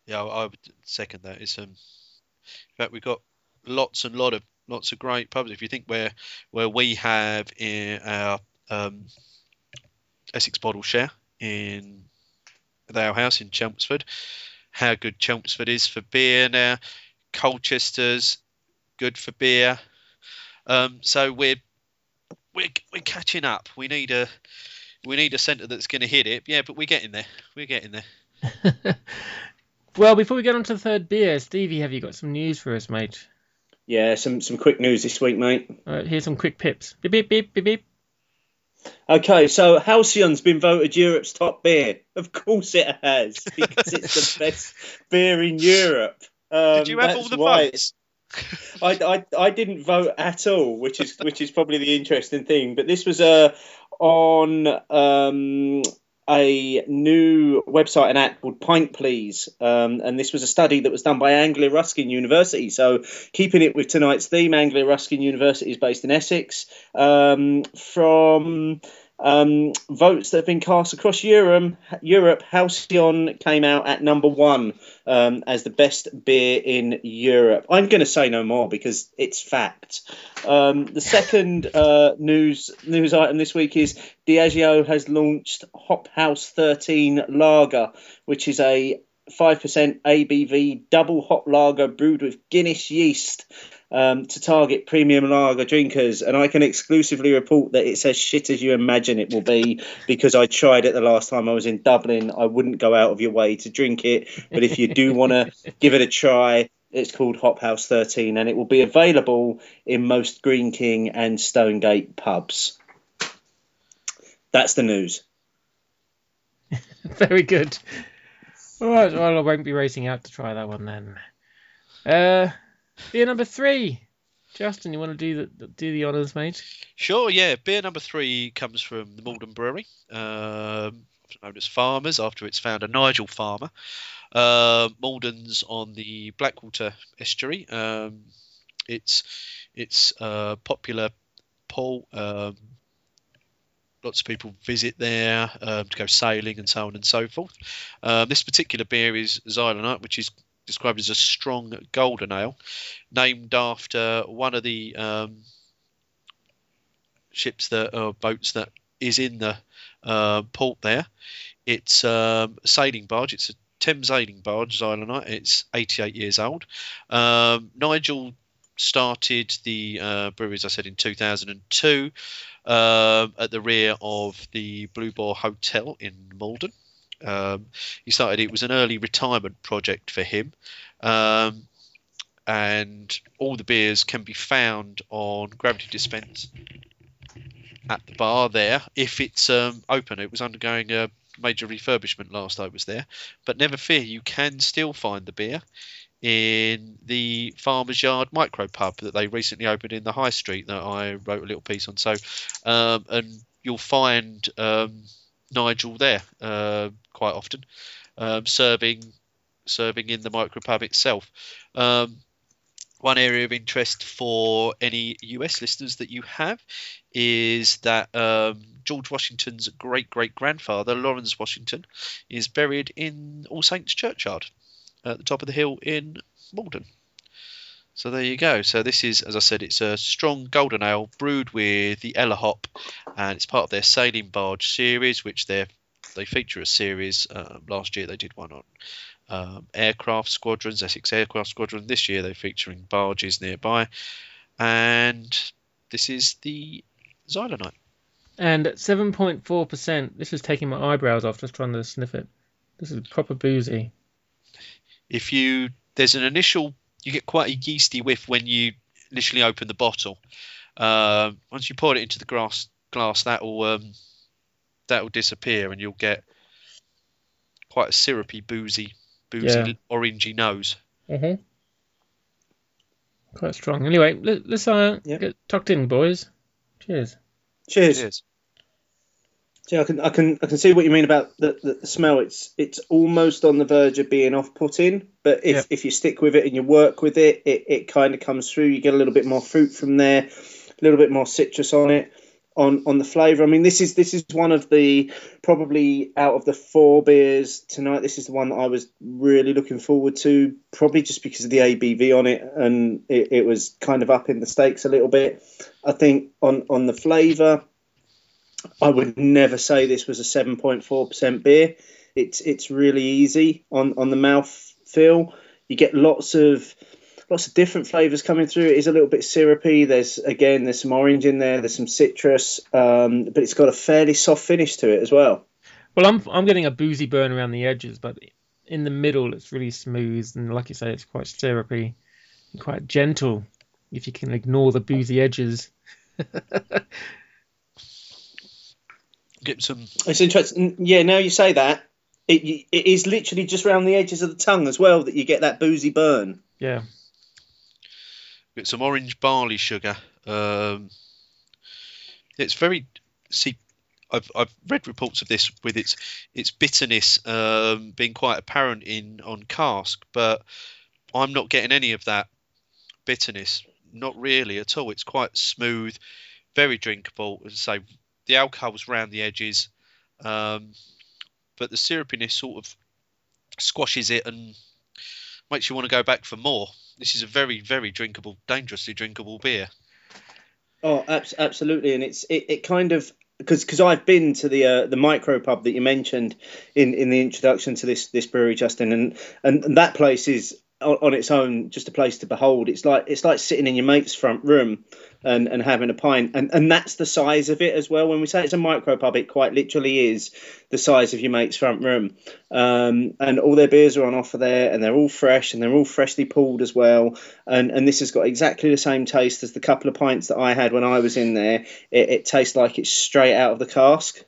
Speaker 7: Yeah, I I would second that. It's um, in fact, we've got lots and lot of lots of great pubs. If you think where where we have in our um, Essex Bottle Share in the Ale House in Chelmsford, how good Chelmsford is for beer now. Colchester's good for beer. Um, so we're we're we're catching up. We need a we need a centre that's going to hit it. Yeah, but we're getting there. We're getting there.
Speaker 5: well, before we get on to the third beer, Stevie, have you got some news for us, mate?
Speaker 6: Yeah, some some quick news this week, mate.
Speaker 5: All right, here's some quick pips. Beep beep beep beep beep.
Speaker 6: Okay, so Halcyon's been voted Europe's top beer. Of course it has, because it's the best beer in Europe. Um,
Speaker 7: Did you have all the votes?
Speaker 6: I, I, I didn't vote at all, which is which is probably the interesting thing. But this was uh, on um, a new website and app called Pint Please, um, and this was a study that was done by Anglia Ruskin University. So keeping it with tonight's theme, Anglia Ruskin University is based in Essex. Um, from um, votes that have been cast across Europe, Europe, Halcyon came out at number one um, as the best beer in Europe. I'm going to say no more because it's fact. Um, the second uh, news news item this week is Diageo has launched Hop House 13 Lager, which is a 5% ABV double hop lager brewed with Guinness yeast um, to target premium lager drinkers. And I can exclusively report that it's as shit as you imagine it will be because I tried it the last time I was in Dublin. I wouldn't go out of your way to drink it. But if you do want to give it a try, it's called Hop House 13 and it will be available in most Greene King and Stonegate pubs. That's the news.
Speaker 5: Very good. All right, well, I won't be racing out to try that one then. Uh, beer number three. Justin, you want to do the do the honors, mate?
Speaker 7: Sure, yeah. Beer number three comes from the Maldon Brewery, um, known as Farmers, after its founder Nigel Farmer. Uh, Maldon's on the Blackwater estuary. Um, it's it's a popular pool. Um, lots of people visit there um, to go sailing and so on and so forth. Um, this particular beer is Xylonite, which is described as a strong golden ale, named after one of the um, ships that or boats that is in the uh, port there. It's um, a sailing barge. It's a Thames sailing barge, Xylonite. It's 88 years old. Um, Nigel started the uh, brewery, as I said, in 2002 um, at the rear of the Blue Boar Hotel in Maldon. Um, he started it was an early retirement project for him. Um, and all the beers can be found on Gravity Dispense at the bar there if it's um, open. It was undergoing a major refurbishment last I was there, but never fear, you can still find the beer in the Farmer's Yard micro pub that they recently opened in the High Street that I wrote a little piece on. So, um, and you'll find um, Nigel there uh, quite often, um, serving serving in the micro pub itself. Um, one area of interest for any US listeners that you have is that um, George Washington's great great grandfather, Lawrence Washington, is buried in All Saints Churchyard at the top of the hill in Maldon. So there you go. So this is, as I said, it's a strong golden ale brewed with the Ella hop, and it's part of their sailing barge series, which they they feature a series. Um, last year they did one on um, aircraft squadrons, Essex aircraft squadron. This year they're featuring barges nearby, and this is the Xylonite.
Speaker 5: And at 7.4%, this is taking my eyebrows off just trying to sniff it. This is proper boozy.
Speaker 7: If you there's an initial, you get quite a yeasty whiff when you initially open the bottle. Uh, once you pour it into the glass, glass that will um, that will disappear, and you'll get quite a syrupy, boozy, boozy,
Speaker 5: Yeah.
Speaker 7: orangey nose.
Speaker 5: Mm-hmm. Quite strong. Anyway, let, let's uh,
Speaker 6: Yep.
Speaker 5: get tucked in, boys. Cheers.
Speaker 6: Cheers.
Speaker 7: Cheers.
Speaker 6: Yeah, I can, I can, I can see what you mean about the, the, smell. It's, it's almost on the verge of being off-putting, but if,
Speaker 5: Yeah.
Speaker 6: if you stick with it and you work with it, it, it kind of comes through. You get a little bit more fruit from there, a little bit more citrus on it, on on the flavour. I mean, this is this is one of the probably out of the four beers tonight. This is the one that I was really looking forward to, probably just because of the ABV on it, and it, it was kind of up in the stakes a little bit. I think on on the flavour. I would never say this was a 7.4% beer. It's it's really easy on, on the mouth feel. You get lots of lots of different flavors coming through. It is a little bit syrupy. There's again there's some orange in there. There's some citrus, um, but it's got a fairly soft finish to it as well.
Speaker 5: Well, I'm I'm getting a boozy burn around the edges, but in the middle it's really smooth and, like you say, it's quite syrupy and quite gentle. If you can ignore the boozy edges.
Speaker 7: Get some
Speaker 6: It's interesting. Yeah, now you say that, it it is literally just around the edges of the tongue as well that you get that boozy burn.
Speaker 5: Yeah.
Speaker 7: get some orange barley sugar. Um, it's very see. I've I've read reports of this with its its bitterness um, being quite apparent in on cask, but I'm not getting any of that bitterness. Not really at all. It's quite smooth, very drinkable. As I say, the alcohol's round the edges, um, but the syrupiness sort of squashes it and makes you want to go back for more. This is a very, very drinkable, dangerously drinkable beer.
Speaker 6: Oh, abs- absolutely, and it's it, it kind of because because I've been to the uh, the micro pub that you mentioned in, in the introduction to this this brewery, Justin, and and, and that place is on its own just a place to behold. It's like it's like sitting in your mate's front room and, and having a pint, and and that's the size of it as well. When we say it's a micro pub, it quite literally is the size of your mate's front room. Um, and all their beers are on offer there, and they're all fresh, and they're all freshly pulled as well. And and this has got exactly the same taste as the couple of pints that I had when I was in there. It, it tastes like it's straight out of the cask.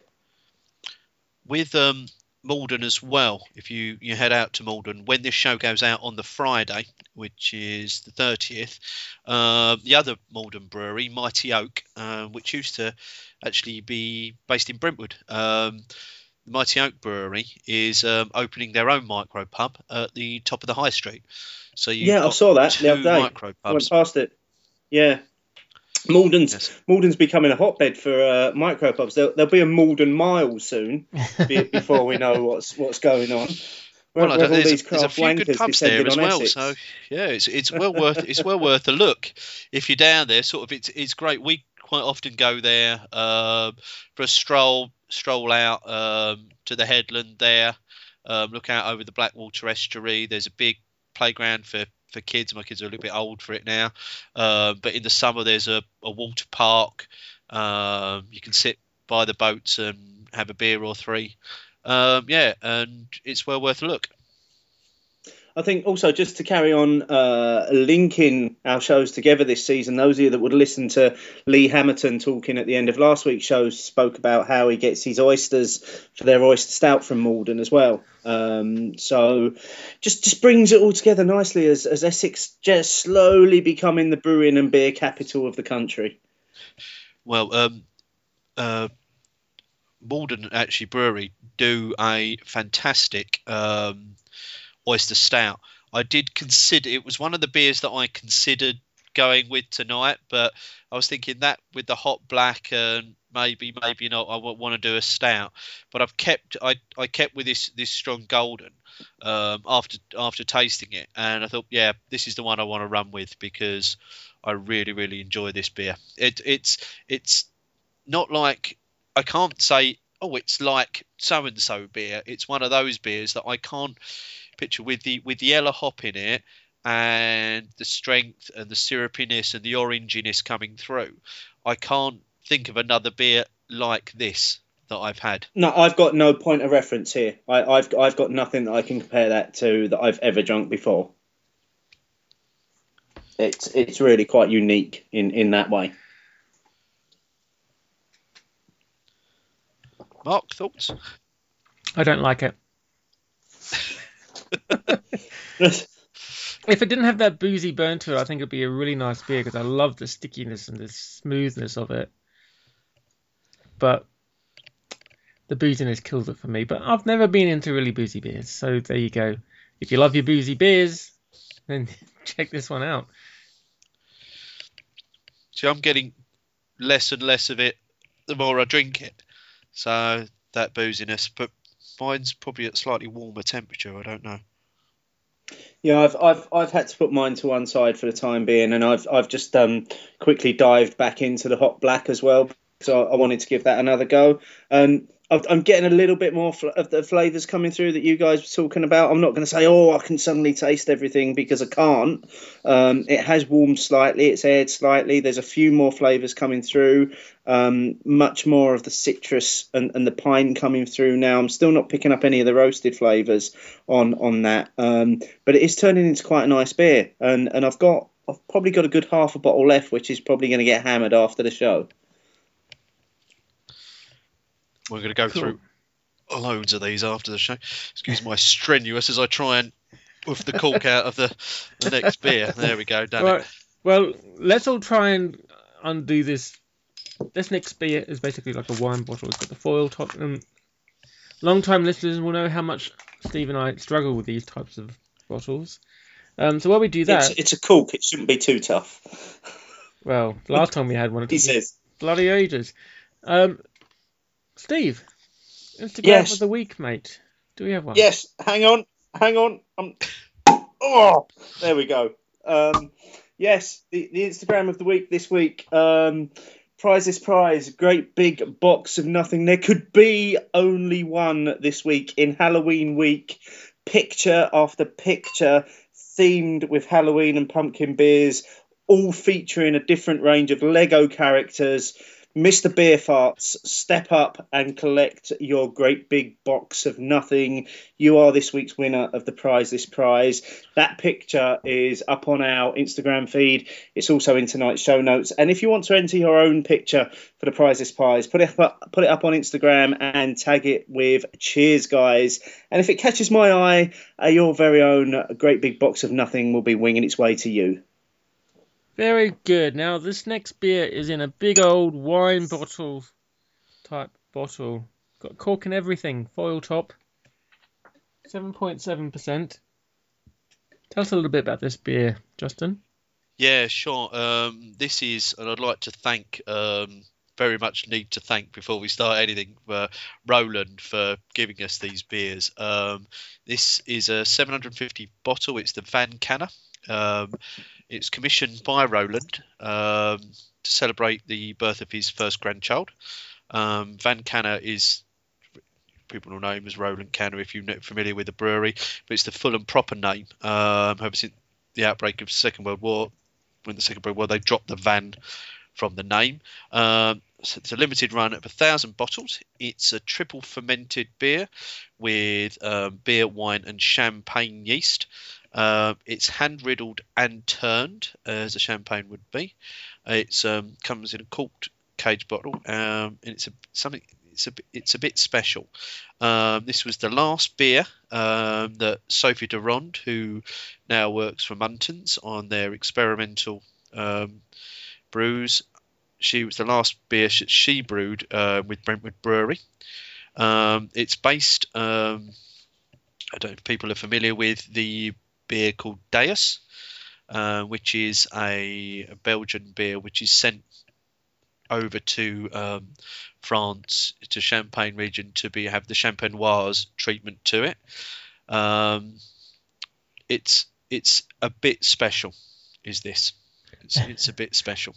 Speaker 7: With um, Maldon as well, if you, you head out to Maldon, when this show goes out on the Friday, which is the 30th, uh, the other Maldon brewery, Mighty Oak, uh, which used to actually be based in Brentwood, um, the Mighty Oak Brewery is um, opening their own micro pub at the top of the high street. So you
Speaker 6: Yeah, I saw that the other day.
Speaker 7: Micro
Speaker 6: I went past it. Yeah. Maldon's
Speaker 7: Yes.
Speaker 6: Maldon's becoming a hotbed for uh, micropubs. There'll, there'll be a Maldon mile soon be, before we know what's what's going on.
Speaker 7: Well,
Speaker 6: Where-
Speaker 7: I
Speaker 6: where
Speaker 7: don't, there's,
Speaker 6: these
Speaker 7: there's a few good pubs there as well.
Speaker 6: Essex.
Speaker 7: So yeah, it's it's well worth it's well worth a look if you're down there. Sort of, it's it's great. We quite often go there um, for a stroll, stroll out um, to the headland there, um, look out over the Blackwater estuary. There's a big playground for, for kids. My kids are a little bit old for it now. Uh, but in the summer, there's a, a water park. Um, you can sit by the boats and have a beer or three. Um, yeah, and it's well worth a look.
Speaker 6: I think also just to carry on uh, linking our shows together this season, those of you that would listen to Lee Hamilton talking at the end of last week's show spoke about how he gets his oysters for their oyster stout from Maldon as well. Um, so just just brings it all together nicely as, as Essex just slowly becoming the brewing and beer capital of the country.
Speaker 7: Well, um, uh, Maldon actually brewery do a fantastic. Um, oyster stout. I did consider it was one of the beers that I considered going with tonight, but I was thinking that with the hot black and maybe maybe not I want to do a stout, but I've kept I, I kept with this this strong golden um, after after tasting it, and I thought yeah this is the one I want to run with because I really really enjoy this beer. It it's it's not like I can't say oh it's like so and so beer. It's one of those beers that I can't picture with the with the Ella hop in it and the strength and the syrupiness and the oranginess coming through. I can't think of another beer like this that I've had.
Speaker 6: No, I've got no point of reference here. I, I've I've got nothing that I can compare that to that I've ever drunk before. It's it's really quite unique in in that way.
Speaker 7: Mark, thoughts?
Speaker 5: I don't like it. If it didn't have that boozy burn to it, I think it'd be a really nice beer because I love the stickiness and the smoothness of it. But the booziness kills it for me. But I've never been into really boozy beers, so there you go. If you love your boozy beers, then check this one out.
Speaker 7: See, I'm getting less and less of it the more I drink it. So that booziness, but mine's probably at slightly warmer temperature. I don't know.
Speaker 6: Yeah, I've I've I've had to put mine to one side for the time being, and I've I've just um quickly dived back into the hot black as well. So I wanted to give that another go. And I'm getting a little bit more of the flavors coming through that you guys were talking about. I'm not going to say, oh, I can suddenly taste everything because I can't. Um, it has warmed slightly, it's aired slightly. There's a few more flavors coming through. Um, much more of the citrus and, and the pine coming through now. I'm still not picking up any of the roasted flavors on on that, um, but it is turning into quite a nice beer. And and I've got I've probably got a good half a bottle left, which is probably going to get hammered after the show.
Speaker 7: We're going to go cool. through loads of these after the show. Excuse my strenuous as I try and with the cork out of the, the next beer. There we go, done right.
Speaker 5: Well, let's all try and undo this. This next beer is basically like a wine bottle. It's got the foil top. And long-time listeners will know how much Steve and I struggle with these types of bottles. Um, so while we do that,
Speaker 6: it's, it's, a cork. It shouldn't be too tough.
Speaker 5: Well, last time we had one, it
Speaker 6: he says
Speaker 5: bloody ages. Um, Steve, Instagram yes. of the week, mate. Do we have one?
Speaker 6: Yes. Hang on. Hang on. Um, oh, there we go. Um, yes, the, the Instagram of the week this week. Um, prize this prize. Great big box of nothing. There could be only one this week in Halloween week. Picture after picture themed with Halloween and pumpkin beers, all featuring a different range of Lego characters Mr. Beer Farts, step up and collect your great big box of nothing. You are this week's winner of the prize. This prize. That picture is up on our Instagram feed. It's also in tonight's show notes. And if you want to enter your own picture for the prize, this prize, put it up, put it up on Instagram and tag it with "Cheers, guys." And if it catches my eye, uh, your very own great big box of nothing will be winging its way to you.
Speaker 5: Very good. Now this next beer is in a big old wine bottle type bottle. Got cork and everything. Foil top. 7.7%. Tell us a little bit about this beer, Justin.
Speaker 7: Yeah, sure. Um, this is, and I'd like to thank, um, very much need to thank before we start anything, uh, Roland for giving us these beers. Um, this is a 750 bottle. It's the Van Kannor. Um, it's commissioned by Roland um, to celebrate the birth of his first grandchild. Um, Van Kannor is people will know him as Roland Kannor if you're familiar with the brewery, but it's the full and proper name. Um, ever since the outbreak of the Second World War, when the Second World War, they dropped the Van from the name. Um, so it's a limited run of a thousand bottles. It's a triple fermented beer with um, beer, wine, and champagne yeast. Uh, it's hand riddled and turned as a champagne would be. It um, comes in a corked cage bottle, um, and it's a something. It's a it's a bit special. Um, this was the last beer um, that Sophie Durand, who now works for Muntons on their experimental um, brews, she was the last beer she brewed uh, with Brentwood Brewery. Um, it's based. Um, I don't know if people are familiar with the beer called Deus, uh, which is a, a, Belgian beer which is sent over to um, France to Champagne region to be have the Champenoise treatment to it. Um, it's it's a bit special. Is this? It's, it's a bit special.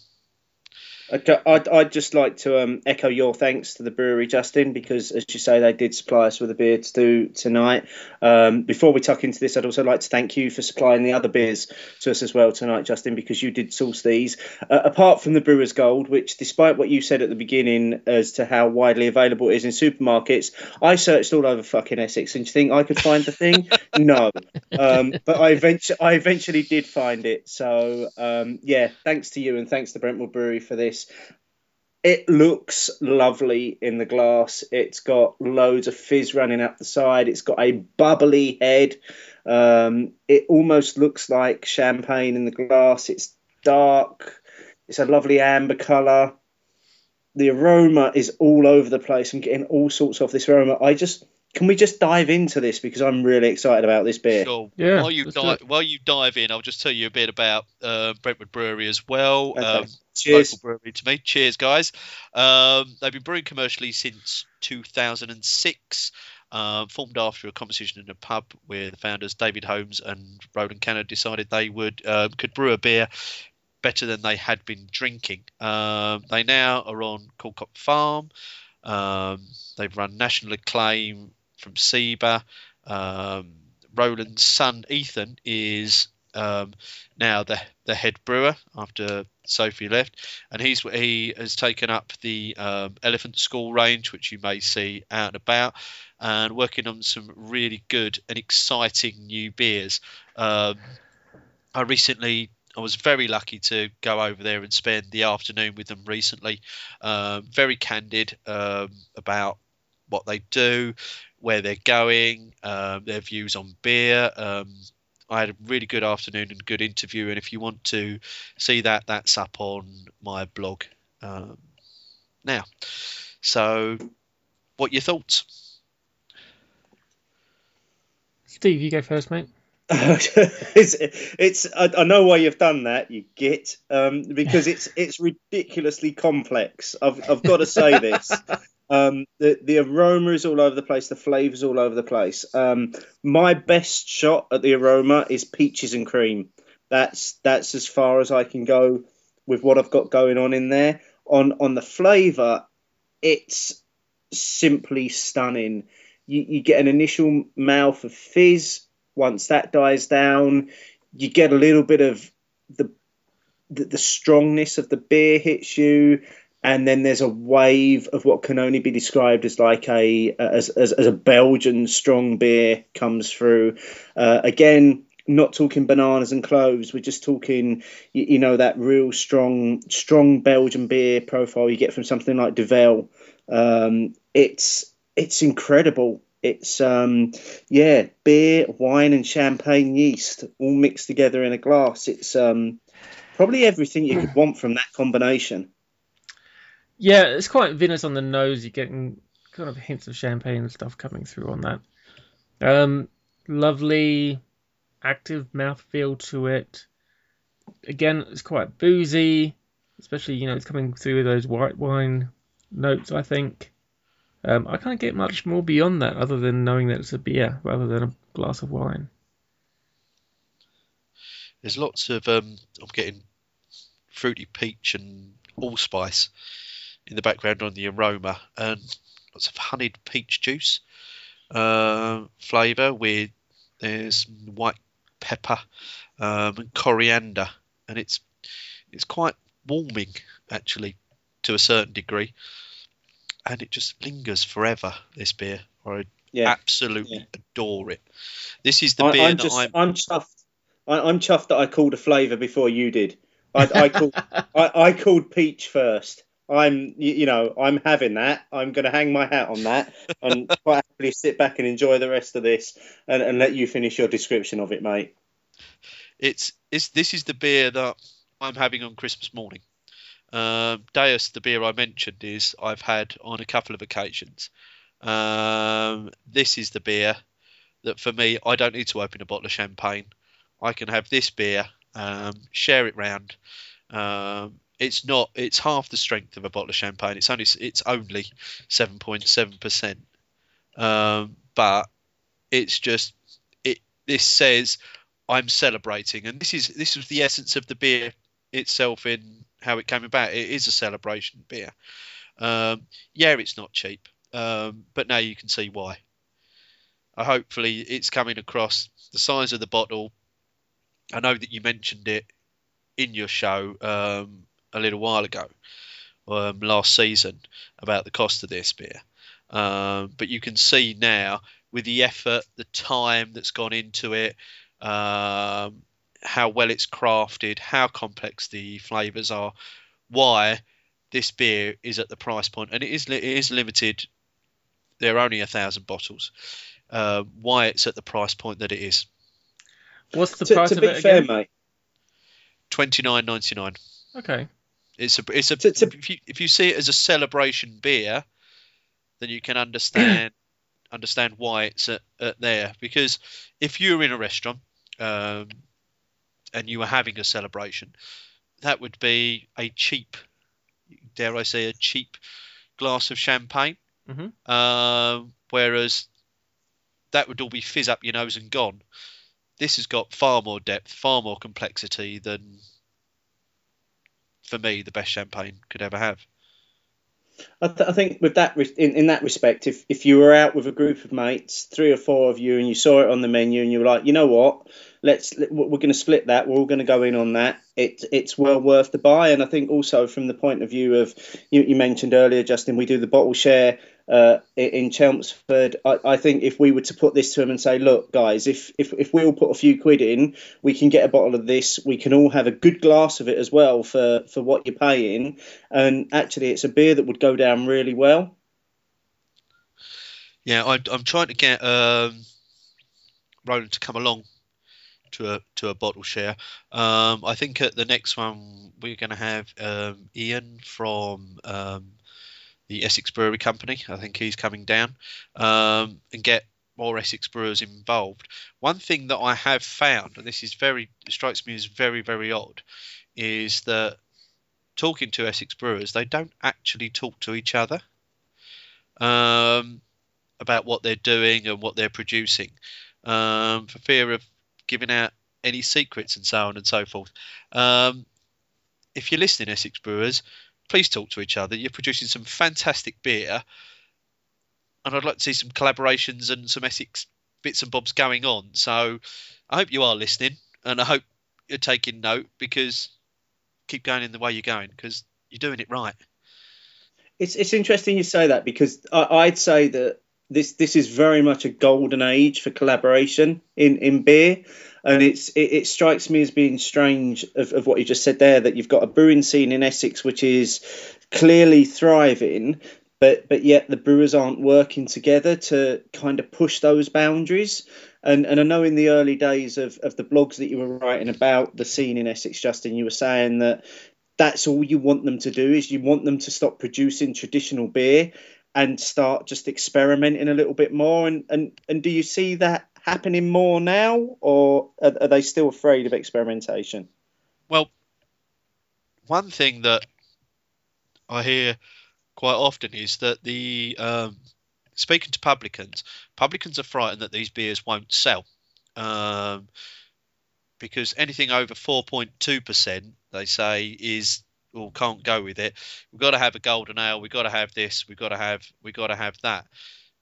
Speaker 6: I'd, I'd just like to um, echo your thanks to the brewery, Justin, because as you say, they did supply us with a beer to do tonight. Um, before we tuck into this, I'd also like to thank you for supplying the other beers to us as well tonight, Justin, because you did source these. Uh, apart from the Brewer's Gold, which, despite what you said at the beginning as to how widely available it is in supermarkets, I searched all over fucking Essex, and you think I could find the thing? no, um, but I eventually, I eventually did find it. So um, yeah, thanks to you and thanks to Brentwood Brewery for this this. It looks lovely in the glass. It's got loads of fizz running up the side. It's got a bubbly head. Um, it almost looks like champagne in the glass. It's dark. It's a lovely amber colour. The aroma is all over the place. I'm getting all sorts of this aroma. I just can we just dive into this because I'm really excited about this beer.
Speaker 7: Sure. Yeah. While you dive, while you dive in, I'll just tell you a bit about uh, Brentwood Brewery as well. Okay. Um,
Speaker 6: Cheers.
Speaker 7: Local brewery to me. Cheers, guys. Um, they've been brewing commercially since 2006. Um, formed after a conversation in a pub where the founders David Holmes and Roland Kannor decided they would um, could brew a beer better than they had been drinking. Um, they now are on Calcott Farm. Um, they've run national acclaim from SIBA. Um, Roland's son Ethan is um, now the the head brewer after Sophie left, and he's he has taken up the um, Elephant School range, which you may see out and about, and working on some really good and exciting new beers. Um, I recently I was very lucky to go over there and spend the afternoon with them recently. Um, very candid um, about what they do, where they're going, um, their views on beer. Um, I had a really good afternoon and good interview. And if you want to see that, that's up on my blog um, now. So, what your thoughts?
Speaker 5: Steve, you go first, mate.
Speaker 6: it's it's I, I, know why you've done that, you git, um, because it's it's ridiculously complex. I've I've got to say this. Um, the the aroma is all over the place. The flavors all over the place. Um, my best shot at the aroma is peaches and cream. That's that's as far as I can go with what I've got going on in there. On on the flavor, it's simply stunning. You you get an initial mouth of fizz. Once that dies down, you get a little bit of the the, the strongness of the beer hits you and then there's a wave of what can only be described as like a as, as, as a Belgian strong beer comes through. Uh, again, not talking bananas and cloves. We're just talking, you, you, know, that real strong strong Belgian beer profile you get from something like Duvel. Um, it's it's incredible. It's um, yeah, beer, wine, and champagne yeast all mixed together in a glass. It's um, probably everything you could want from that combination.
Speaker 5: Yeah, it's quite vinous on the nose. You're getting kind of hints of champagne and stuff coming through on that. Um, lovely, active mouthfeel to it. Again, it's quite boozy, especially you know it's coming through with those white wine notes. I think. Um, I can't get much more beyond that other than knowing that it's a beer rather than a glass of wine.
Speaker 7: There's lots of um, I'm getting fruity peach and allspice in the background on the aroma, and lots of honeyed peach juice uh, flavour with there's white pepper um, and coriander, and it's it's quite warming actually to a certain degree, and it just lingers forever. This beer, I
Speaker 6: Yeah.
Speaker 7: absolutely
Speaker 6: Yeah.
Speaker 7: adore it. This is the
Speaker 6: I,
Speaker 7: beer
Speaker 6: I'm
Speaker 7: that
Speaker 6: just,
Speaker 7: I'm.
Speaker 6: I'm chuffed. I, I'm chuffed that I called a flavour before you did. I, I called, I, I called peach first. I'm, you, know, I'm having that. I'm going to hang my hat on that and quite happily sit back and enjoy the rest of this and, and let you finish your description of it, mate.
Speaker 7: It's it's this is the beer that I'm having on Christmas morning. Um, Deus, the beer I mentioned, is I've had on a couple of occasions. Um, this is the beer that for me I don't need to open a bottle of champagne. I can have this beer, um, share it round. Um, it's not. It's half the strength of a bottle of champagne. It's only. It's only seven point seven percent. Um, but it's just. It. This says I'm celebrating, and this is this was the essence of the beer itself in how it came about. It is a celebration beer. Um, yeah, it's not cheap, um, but now you can see why. Uh, hopefully, it's coming across the size of the bottle. I know that you mentioned it in your show um, a little while ago, um, last season, about the cost of this beer. Um, but you can see now with the effort, the time that's gone into it, um, how well it's crafted, how complex the flavors are, why this beer is at the price point, and it is it is limited. There are only a thousand bottles. Uh, why it's at the price point that it is
Speaker 5: What's the
Speaker 6: To,
Speaker 5: price
Speaker 6: to
Speaker 5: of
Speaker 6: be
Speaker 5: it
Speaker 6: fair,
Speaker 5: again?
Speaker 6: mate,
Speaker 7: twenty nine ninety nine.
Speaker 5: Okay.
Speaker 7: It's a it's a
Speaker 6: To- to-
Speaker 7: if you if you see it as a celebration beer, then you can understand understand why it's at, at there. Because if you're in a restaurant um, and you were having a celebration, that would be a cheap, dare I say, a cheap glass of champagne.
Speaker 5: Mhm.
Speaker 7: Um, whereas that would all be fizz up your nose and gone. This has got far more depth, far more complexity than, for me, the best champagne could ever have.
Speaker 6: I, th- I think with that re- in, in that respect, if if you were out with a group of mates, three or four of you, and you saw it on the menu, and you were like, you know what, let's we're going to split that. We're all going to go in on that. It it's well worth the buy. And I think also from the point of view of you, you mentioned earlier, Justin, we do the bottle share uh, in Chelmsford. I, I think if we were to put this to him and say, look, guys, if if if we all put a few quid in, we can get a bottle of this. We can all have a good glass of it as well for for what you're paying. And actually, it's a beer that would go down really well.
Speaker 7: Yeah, I, I'm trying to get um, Roland to come along to a to a bottle share. Um, I think at the next one we're going to have um, Ian from um, the Essex Brewery Company. I think he's coming down um, and get more Essex brewers involved. One thing that I have found, and this is very strikes me as very very odd, is that talking to Essex brewers, they don't actually talk to each other. Um, about what they're doing and what they're producing, um, for fear of giving out any secrets and so on and so forth. Um, if you're listening, Essex Brewers, please talk to each other. You're producing some fantastic beer, and I'd like to see some collaborations and some Essex bits and bobs going on. So I hope you are listening, and I hope you're taking note because keep going in the way you're going because you're doing it right.
Speaker 6: It's it's interesting you say that because I, I'd say that this this is very much a golden age for collaboration in, in beer, and it's it, it strikes me as being strange of, of what you just said there that you've got a brewing scene in Essex which is clearly thriving, but but yet the brewers aren't working together to kind of push those boundaries. And and I know in the early days of, of the blogs that you were writing about the scene in Essex, Justin, you were saying that that's all you want them to do is you want them to stop producing traditional beer and start just experimenting a little bit more and and, and do you see that happening more now or are, are they still afraid of experimentation
Speaker 7: Well, one thing that I hear quite often is that the um, speaking to publicans, publicans are frightened that these beers won't sell um, because anything over four point two percent, they say, is or can't go with it. We've got to have a golden ale. We've got to have this. We've got to have we've got to have that.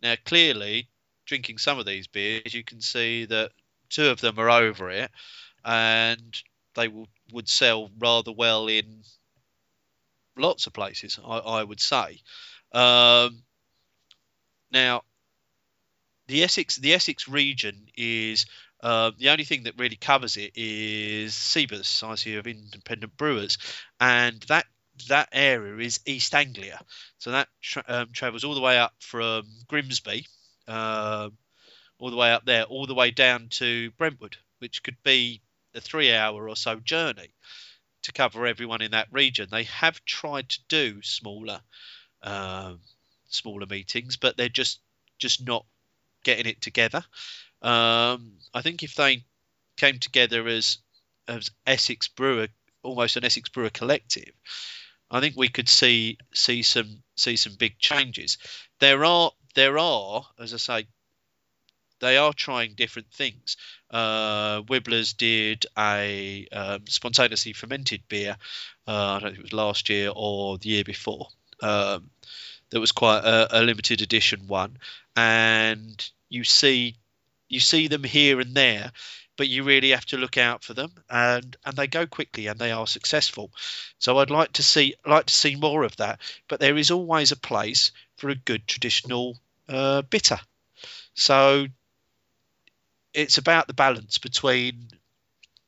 Speaker 7: Now, clearly, drinking some of these beers, you can see that two of them are over it, and they will, would sell rather well in lots of places. I, I would say. Um, now, the Essex the Essex region is uh, the only thing that really covers it is SIBA, Society of Independent Brewers, and that that area is East Anglia. So that tra- um, travels all the way up from Grimsby, um, all the way up there, all the way down to Brentwood, which could be a three-hour or so journey to cover everyone in that region. They have tried to do smaller, um, smaller meetings, but they're just just not getting it together. Um, I think if they came together as as Essex Brewer, almost an Essex Brewer collective, I think we could see see some see some big changes. There are there are, as I say, they are trying different things. Uh, Wibblers did a um, spontaneously fermented beer. Uh, I don't think it was last year or the year before. Um, that was quite a, a limited edition one, and you see you see them here and there but you really have to look out for them and and they go quickly and they are successful so i'd like to see like to see more of that but there is always a place for a good traditional uh, bitter. So it's about the balance between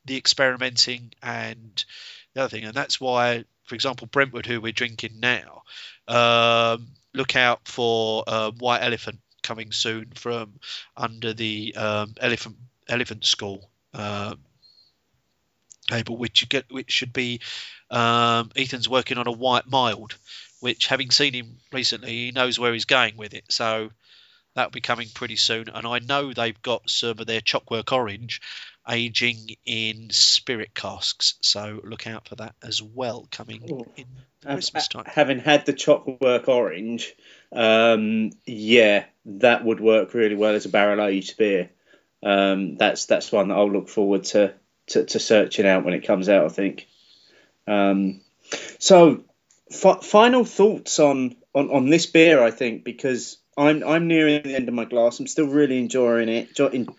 Speaker 7: the experimenting and the other thing and that's why for example brentwood who we're drinking now um, look out for uh, white elephant coming soon from under the um, elephant elephant school uh, label, which get which should be um, Ethan's working on a white mild, which having seen him recently, he knows where he's going with it. So that'll be coming pretty soon. And I know they've got some of their Chockwork Orange aging in spirit casks, so look out for that as well coming
Speaker 6: Ooh.
Speaker 7: in Christmas time.
Speaker 6: Having had the Chockwork Orange, um, yeah, that would work really well as a barrel aged beer. Um, that's that's one that I'll look forward to, to, to searching out when it comes out. I think. Um, so, final thoughts on, on on this beer. I think because I'm I'm nearing the end of my glass. I'm still really enjoying it.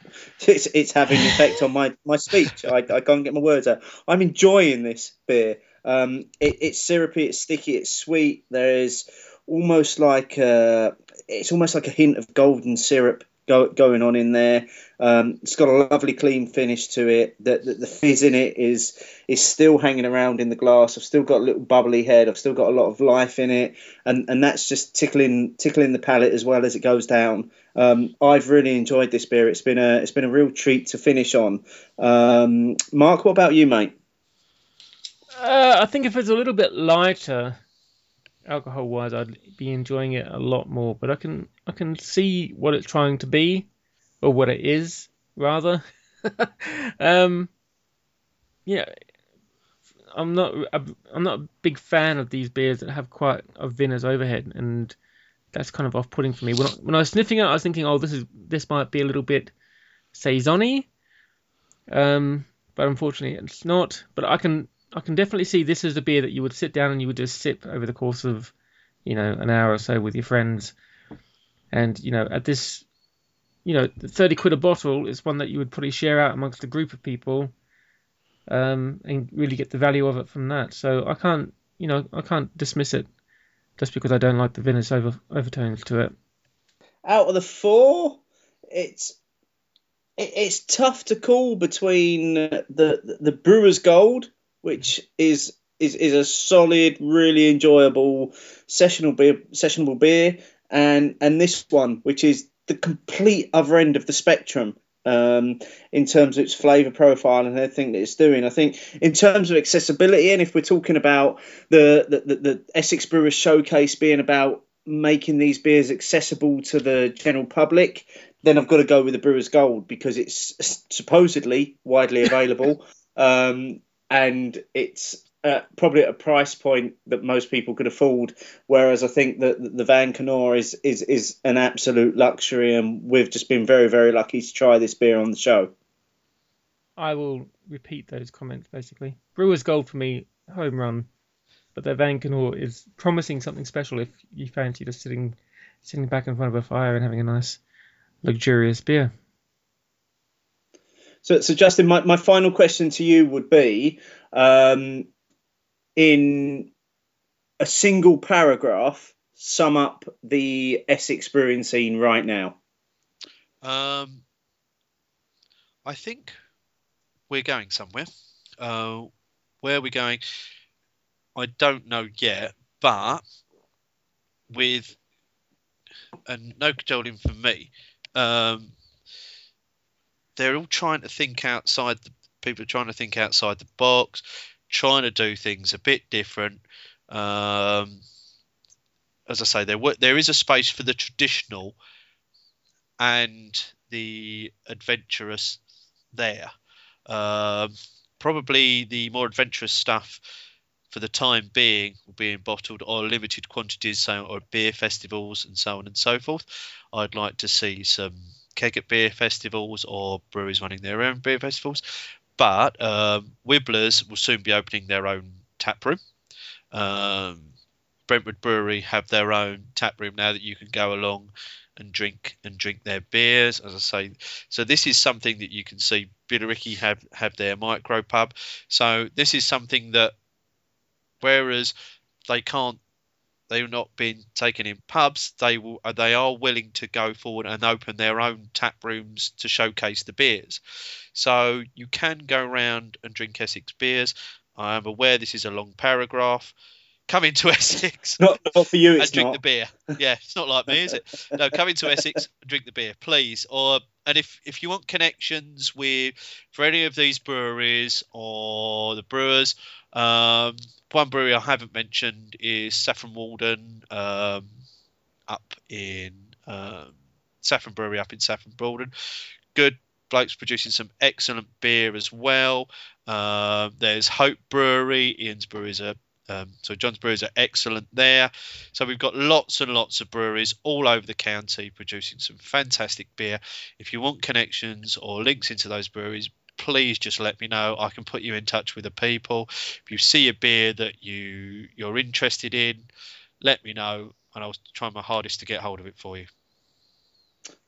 Speaker 6: It's, it's having an effect on my, my speech. I, I can't get my words out. I'm enjoying this beer. Um, it, it's syrupy, it's sticky, it's sweet. There is almost like a, it's almost like a hint of golden syrup go, going on in there. Um, it's got a lovely clean finish to it. The, the, the, fizz in it is is still hanging around in the glass. I've still got a little bubbly head. I've still got a lot of life in it, and and that's just tickling tickling the palate as well as it goes down. Um, I've really enjoyed this beer. It's been a it's been a real treat to finish on. Um, Mark, what about you, mate?
Speaker 5: Uh, I think if it's a little bit lighter, alcohol wise, I'd be enjoying it a lot more. But I can I can see what it's trying to be, or what it is rather. um, yeah, I'm not I'm not a big fan of these beers that have quite a vinous overhead, and that's kind of off-putting for me. When I, when I was sniffing it, I was thinking, oh, this is this might be a little bit saisony. Um, but unfortunately, it's not. But I can I can definitely see this as a beer that you would sit down and you would just sip over the course of, you know, an hour or so with your friends. And, you know, at this, you know, 30 quid a bottle is one that you would probably share out amongst a group of people um, and really get the value of it from that. So I can't, you know, I can't dismiss it just because I don't like the vinous over, overtones to it.
Speaker 6: Out of the four, it's it, it's tough to call between the, the Brewer's Gold which is is, is a solid, really enjoyable sessional beer, sessionable beer, and and this one, which is the complete other end of the spectrum um, in terms of its flavour profile and everything that it's doing. I think in terms of accessibility, and if we're talking about the the, the, the Essex Brewers Showcase being about making these beers accessible to the general public, then I've got to go with the Brewers Gold because it's supposedly widely available. Um, and it's uh, probably at a price point that most people could afford. Whereas I think that the Van Kannor is, is is an absolute luxury, and we've just been very very lucky to try this beer on the show.
Speaker 5: I will repeat those comments basically. Brewers Gold for me, home run. but the Van Kannor is promising something special if you fancy just sitting sitting back in front of a fire and having a nice luxurious beer.
Speaker 6: So, so Justin, my, my final question to you would be um, in a single paragraph, sum up the Essex brewing scene right now.
Speaker 7: Um, I think we're going somewhere. Uh, where are we going? I don't know yet, but with and no cajoling from me, um, they're all trying to think outside. The, people are trying to think outside the box, trying to do things a bit different. Um, as I say, there there is a space for the traditional and the adventurous there. Um, probably the more adventurous stuff for the time being will be in bottled or limited quantities, so or beer festivals and so on and so forth. I'd like to see some keg at beer festivals or breweries running their own beer festivals. But um, Wibblers will soon be opening their own tap room. Um, Brentwood Brewery have their own tap room now that you can go along and drink and drink their beers. As I say, so this is something that you can see. Billericay have have their micro pub. So this is something that, whereas they can't, they've not been taken in pubs. They will, uh, they are willing to go forward and open their own tap rooms to showcase the beers. So you can go around and drink Essex beers. I am aware this is a long paragraph come into Essex.
Speaker 6: Not, not for you,
Speaker 7: and drink not. the beer. Yeah, it's not like me, is it? No, come into Essex, drink the beer, please. Or and if if you want connections with for any of these breweries or the brewers, um, one brewery I haven't mentioned is Saffron Walden, um, up in um, Saffron Brewery up in Saffron Walden. Good blokes producing some excellent beer as well. Um, there's Hope Brewery. Ian's Brewery is a um, so John's Breweries are excellent there. So we've got lots and lots of breweries all over the county producing some fantastic beer. If you want connections or links into those breweries, please just let me know. I can put you in touch with the people. If you see a beer that you you're interested in, let me know, and I'll try my hardest to get hold of it for you.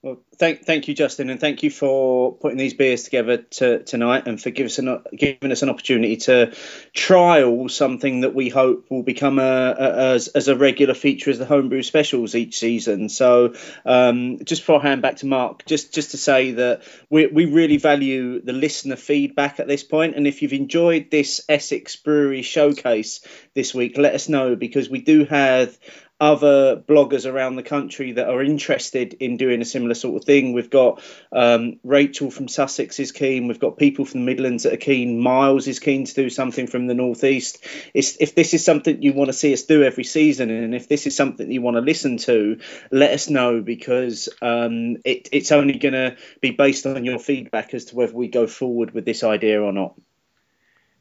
Speaker 6: Well, thank thank you, Justin, and thank you for putting these beers together to, tonight, and for giving us an giving us an opportunity to trial something that we hope will become a, a as, as a regular feature as the homebrew specials each season. So, um, just before I hand back to Mark, just just to say that we we really value the listener feedback at this point, and if you've enjoyed this Essex Brewery showcase this week, let us know because we do have other bloggers around the country that are interested in doing a similar sort of thing. We've got um, Rachel from Sussex is keen. We've got people from the Midlands that are keen. Miles is keen to do something from the Northeast. It's, if this is something you want to see us do every season, and if this is something you want to listen to, let us know because um, it, it's only going to be based on your feedback as to whether we go forward with this idea or not.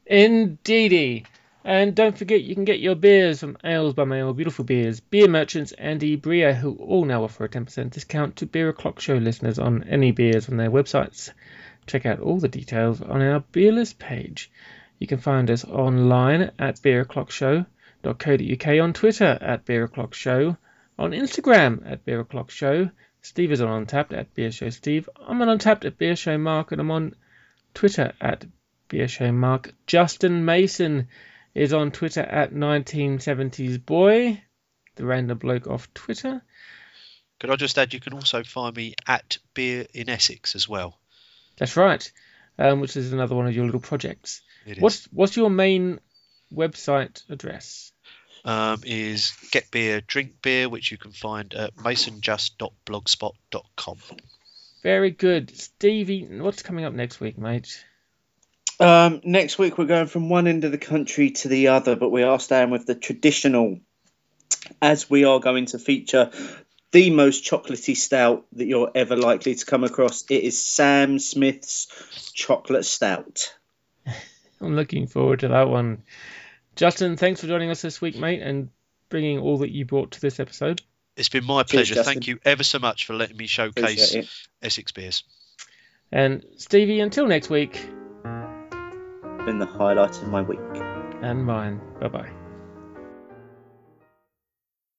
Speaker 5: Indeedy. And don't forget, you can get your beers from Ales by Mail, Beautiful Beers, Beer Merchants, and Eebria, who all now offer a 10% discount to Beer O'Clock Show listeners on any beers on their websites. Check out all the details on our beer list page. You can find us online at beeroclockshow.co.uk, on Twitter at Beer O'Clock Show, on Instagram at Beer O'Clock Show. Steve is on Untappd at Beer Show Steve. I'm on Untappd at Beer Show Mark, and I'm on Twitter at Beer Show Mark. Justin Mason is on Twitter at 1970sboy, the random bloke off Twitter.
Speaker 7: Could I just add, you can also find me at Beer in Essex as well.
Speaker 5: That's right, um, which is another one of your little projects.
Speaker 7: It
Speaker 5: what's
Speaker 7: is.
Speaker 5: what's your main website address?
Speaker 7: Um, is Get Beer, Drink Beer, which you can find at masonjust.blogspot.com.
Speaker 5: Very good. Stevie, what's coming up next week, mate?
Speaker 6: Um, next week, we're going from one end of the country to the other, but we are staying with the traditional, as we are going to feature the most chocolatey stout that you're ever likely to come across. It is Sam Smith's Chocolate Stout.
Speaker 5: I'm looking forward to that one. Justin, thanks for joining us this week, mate, and bringing all that you brought to this episode.
Speaker 7: It's been my pleasure. Cheers, Thank you ever so much for letting me showcase Essex beers.
Speaker 5: And Stevie, until next week
Speaker 6: been the highlight of my week.
Speaker 5: And mine. Bye bye.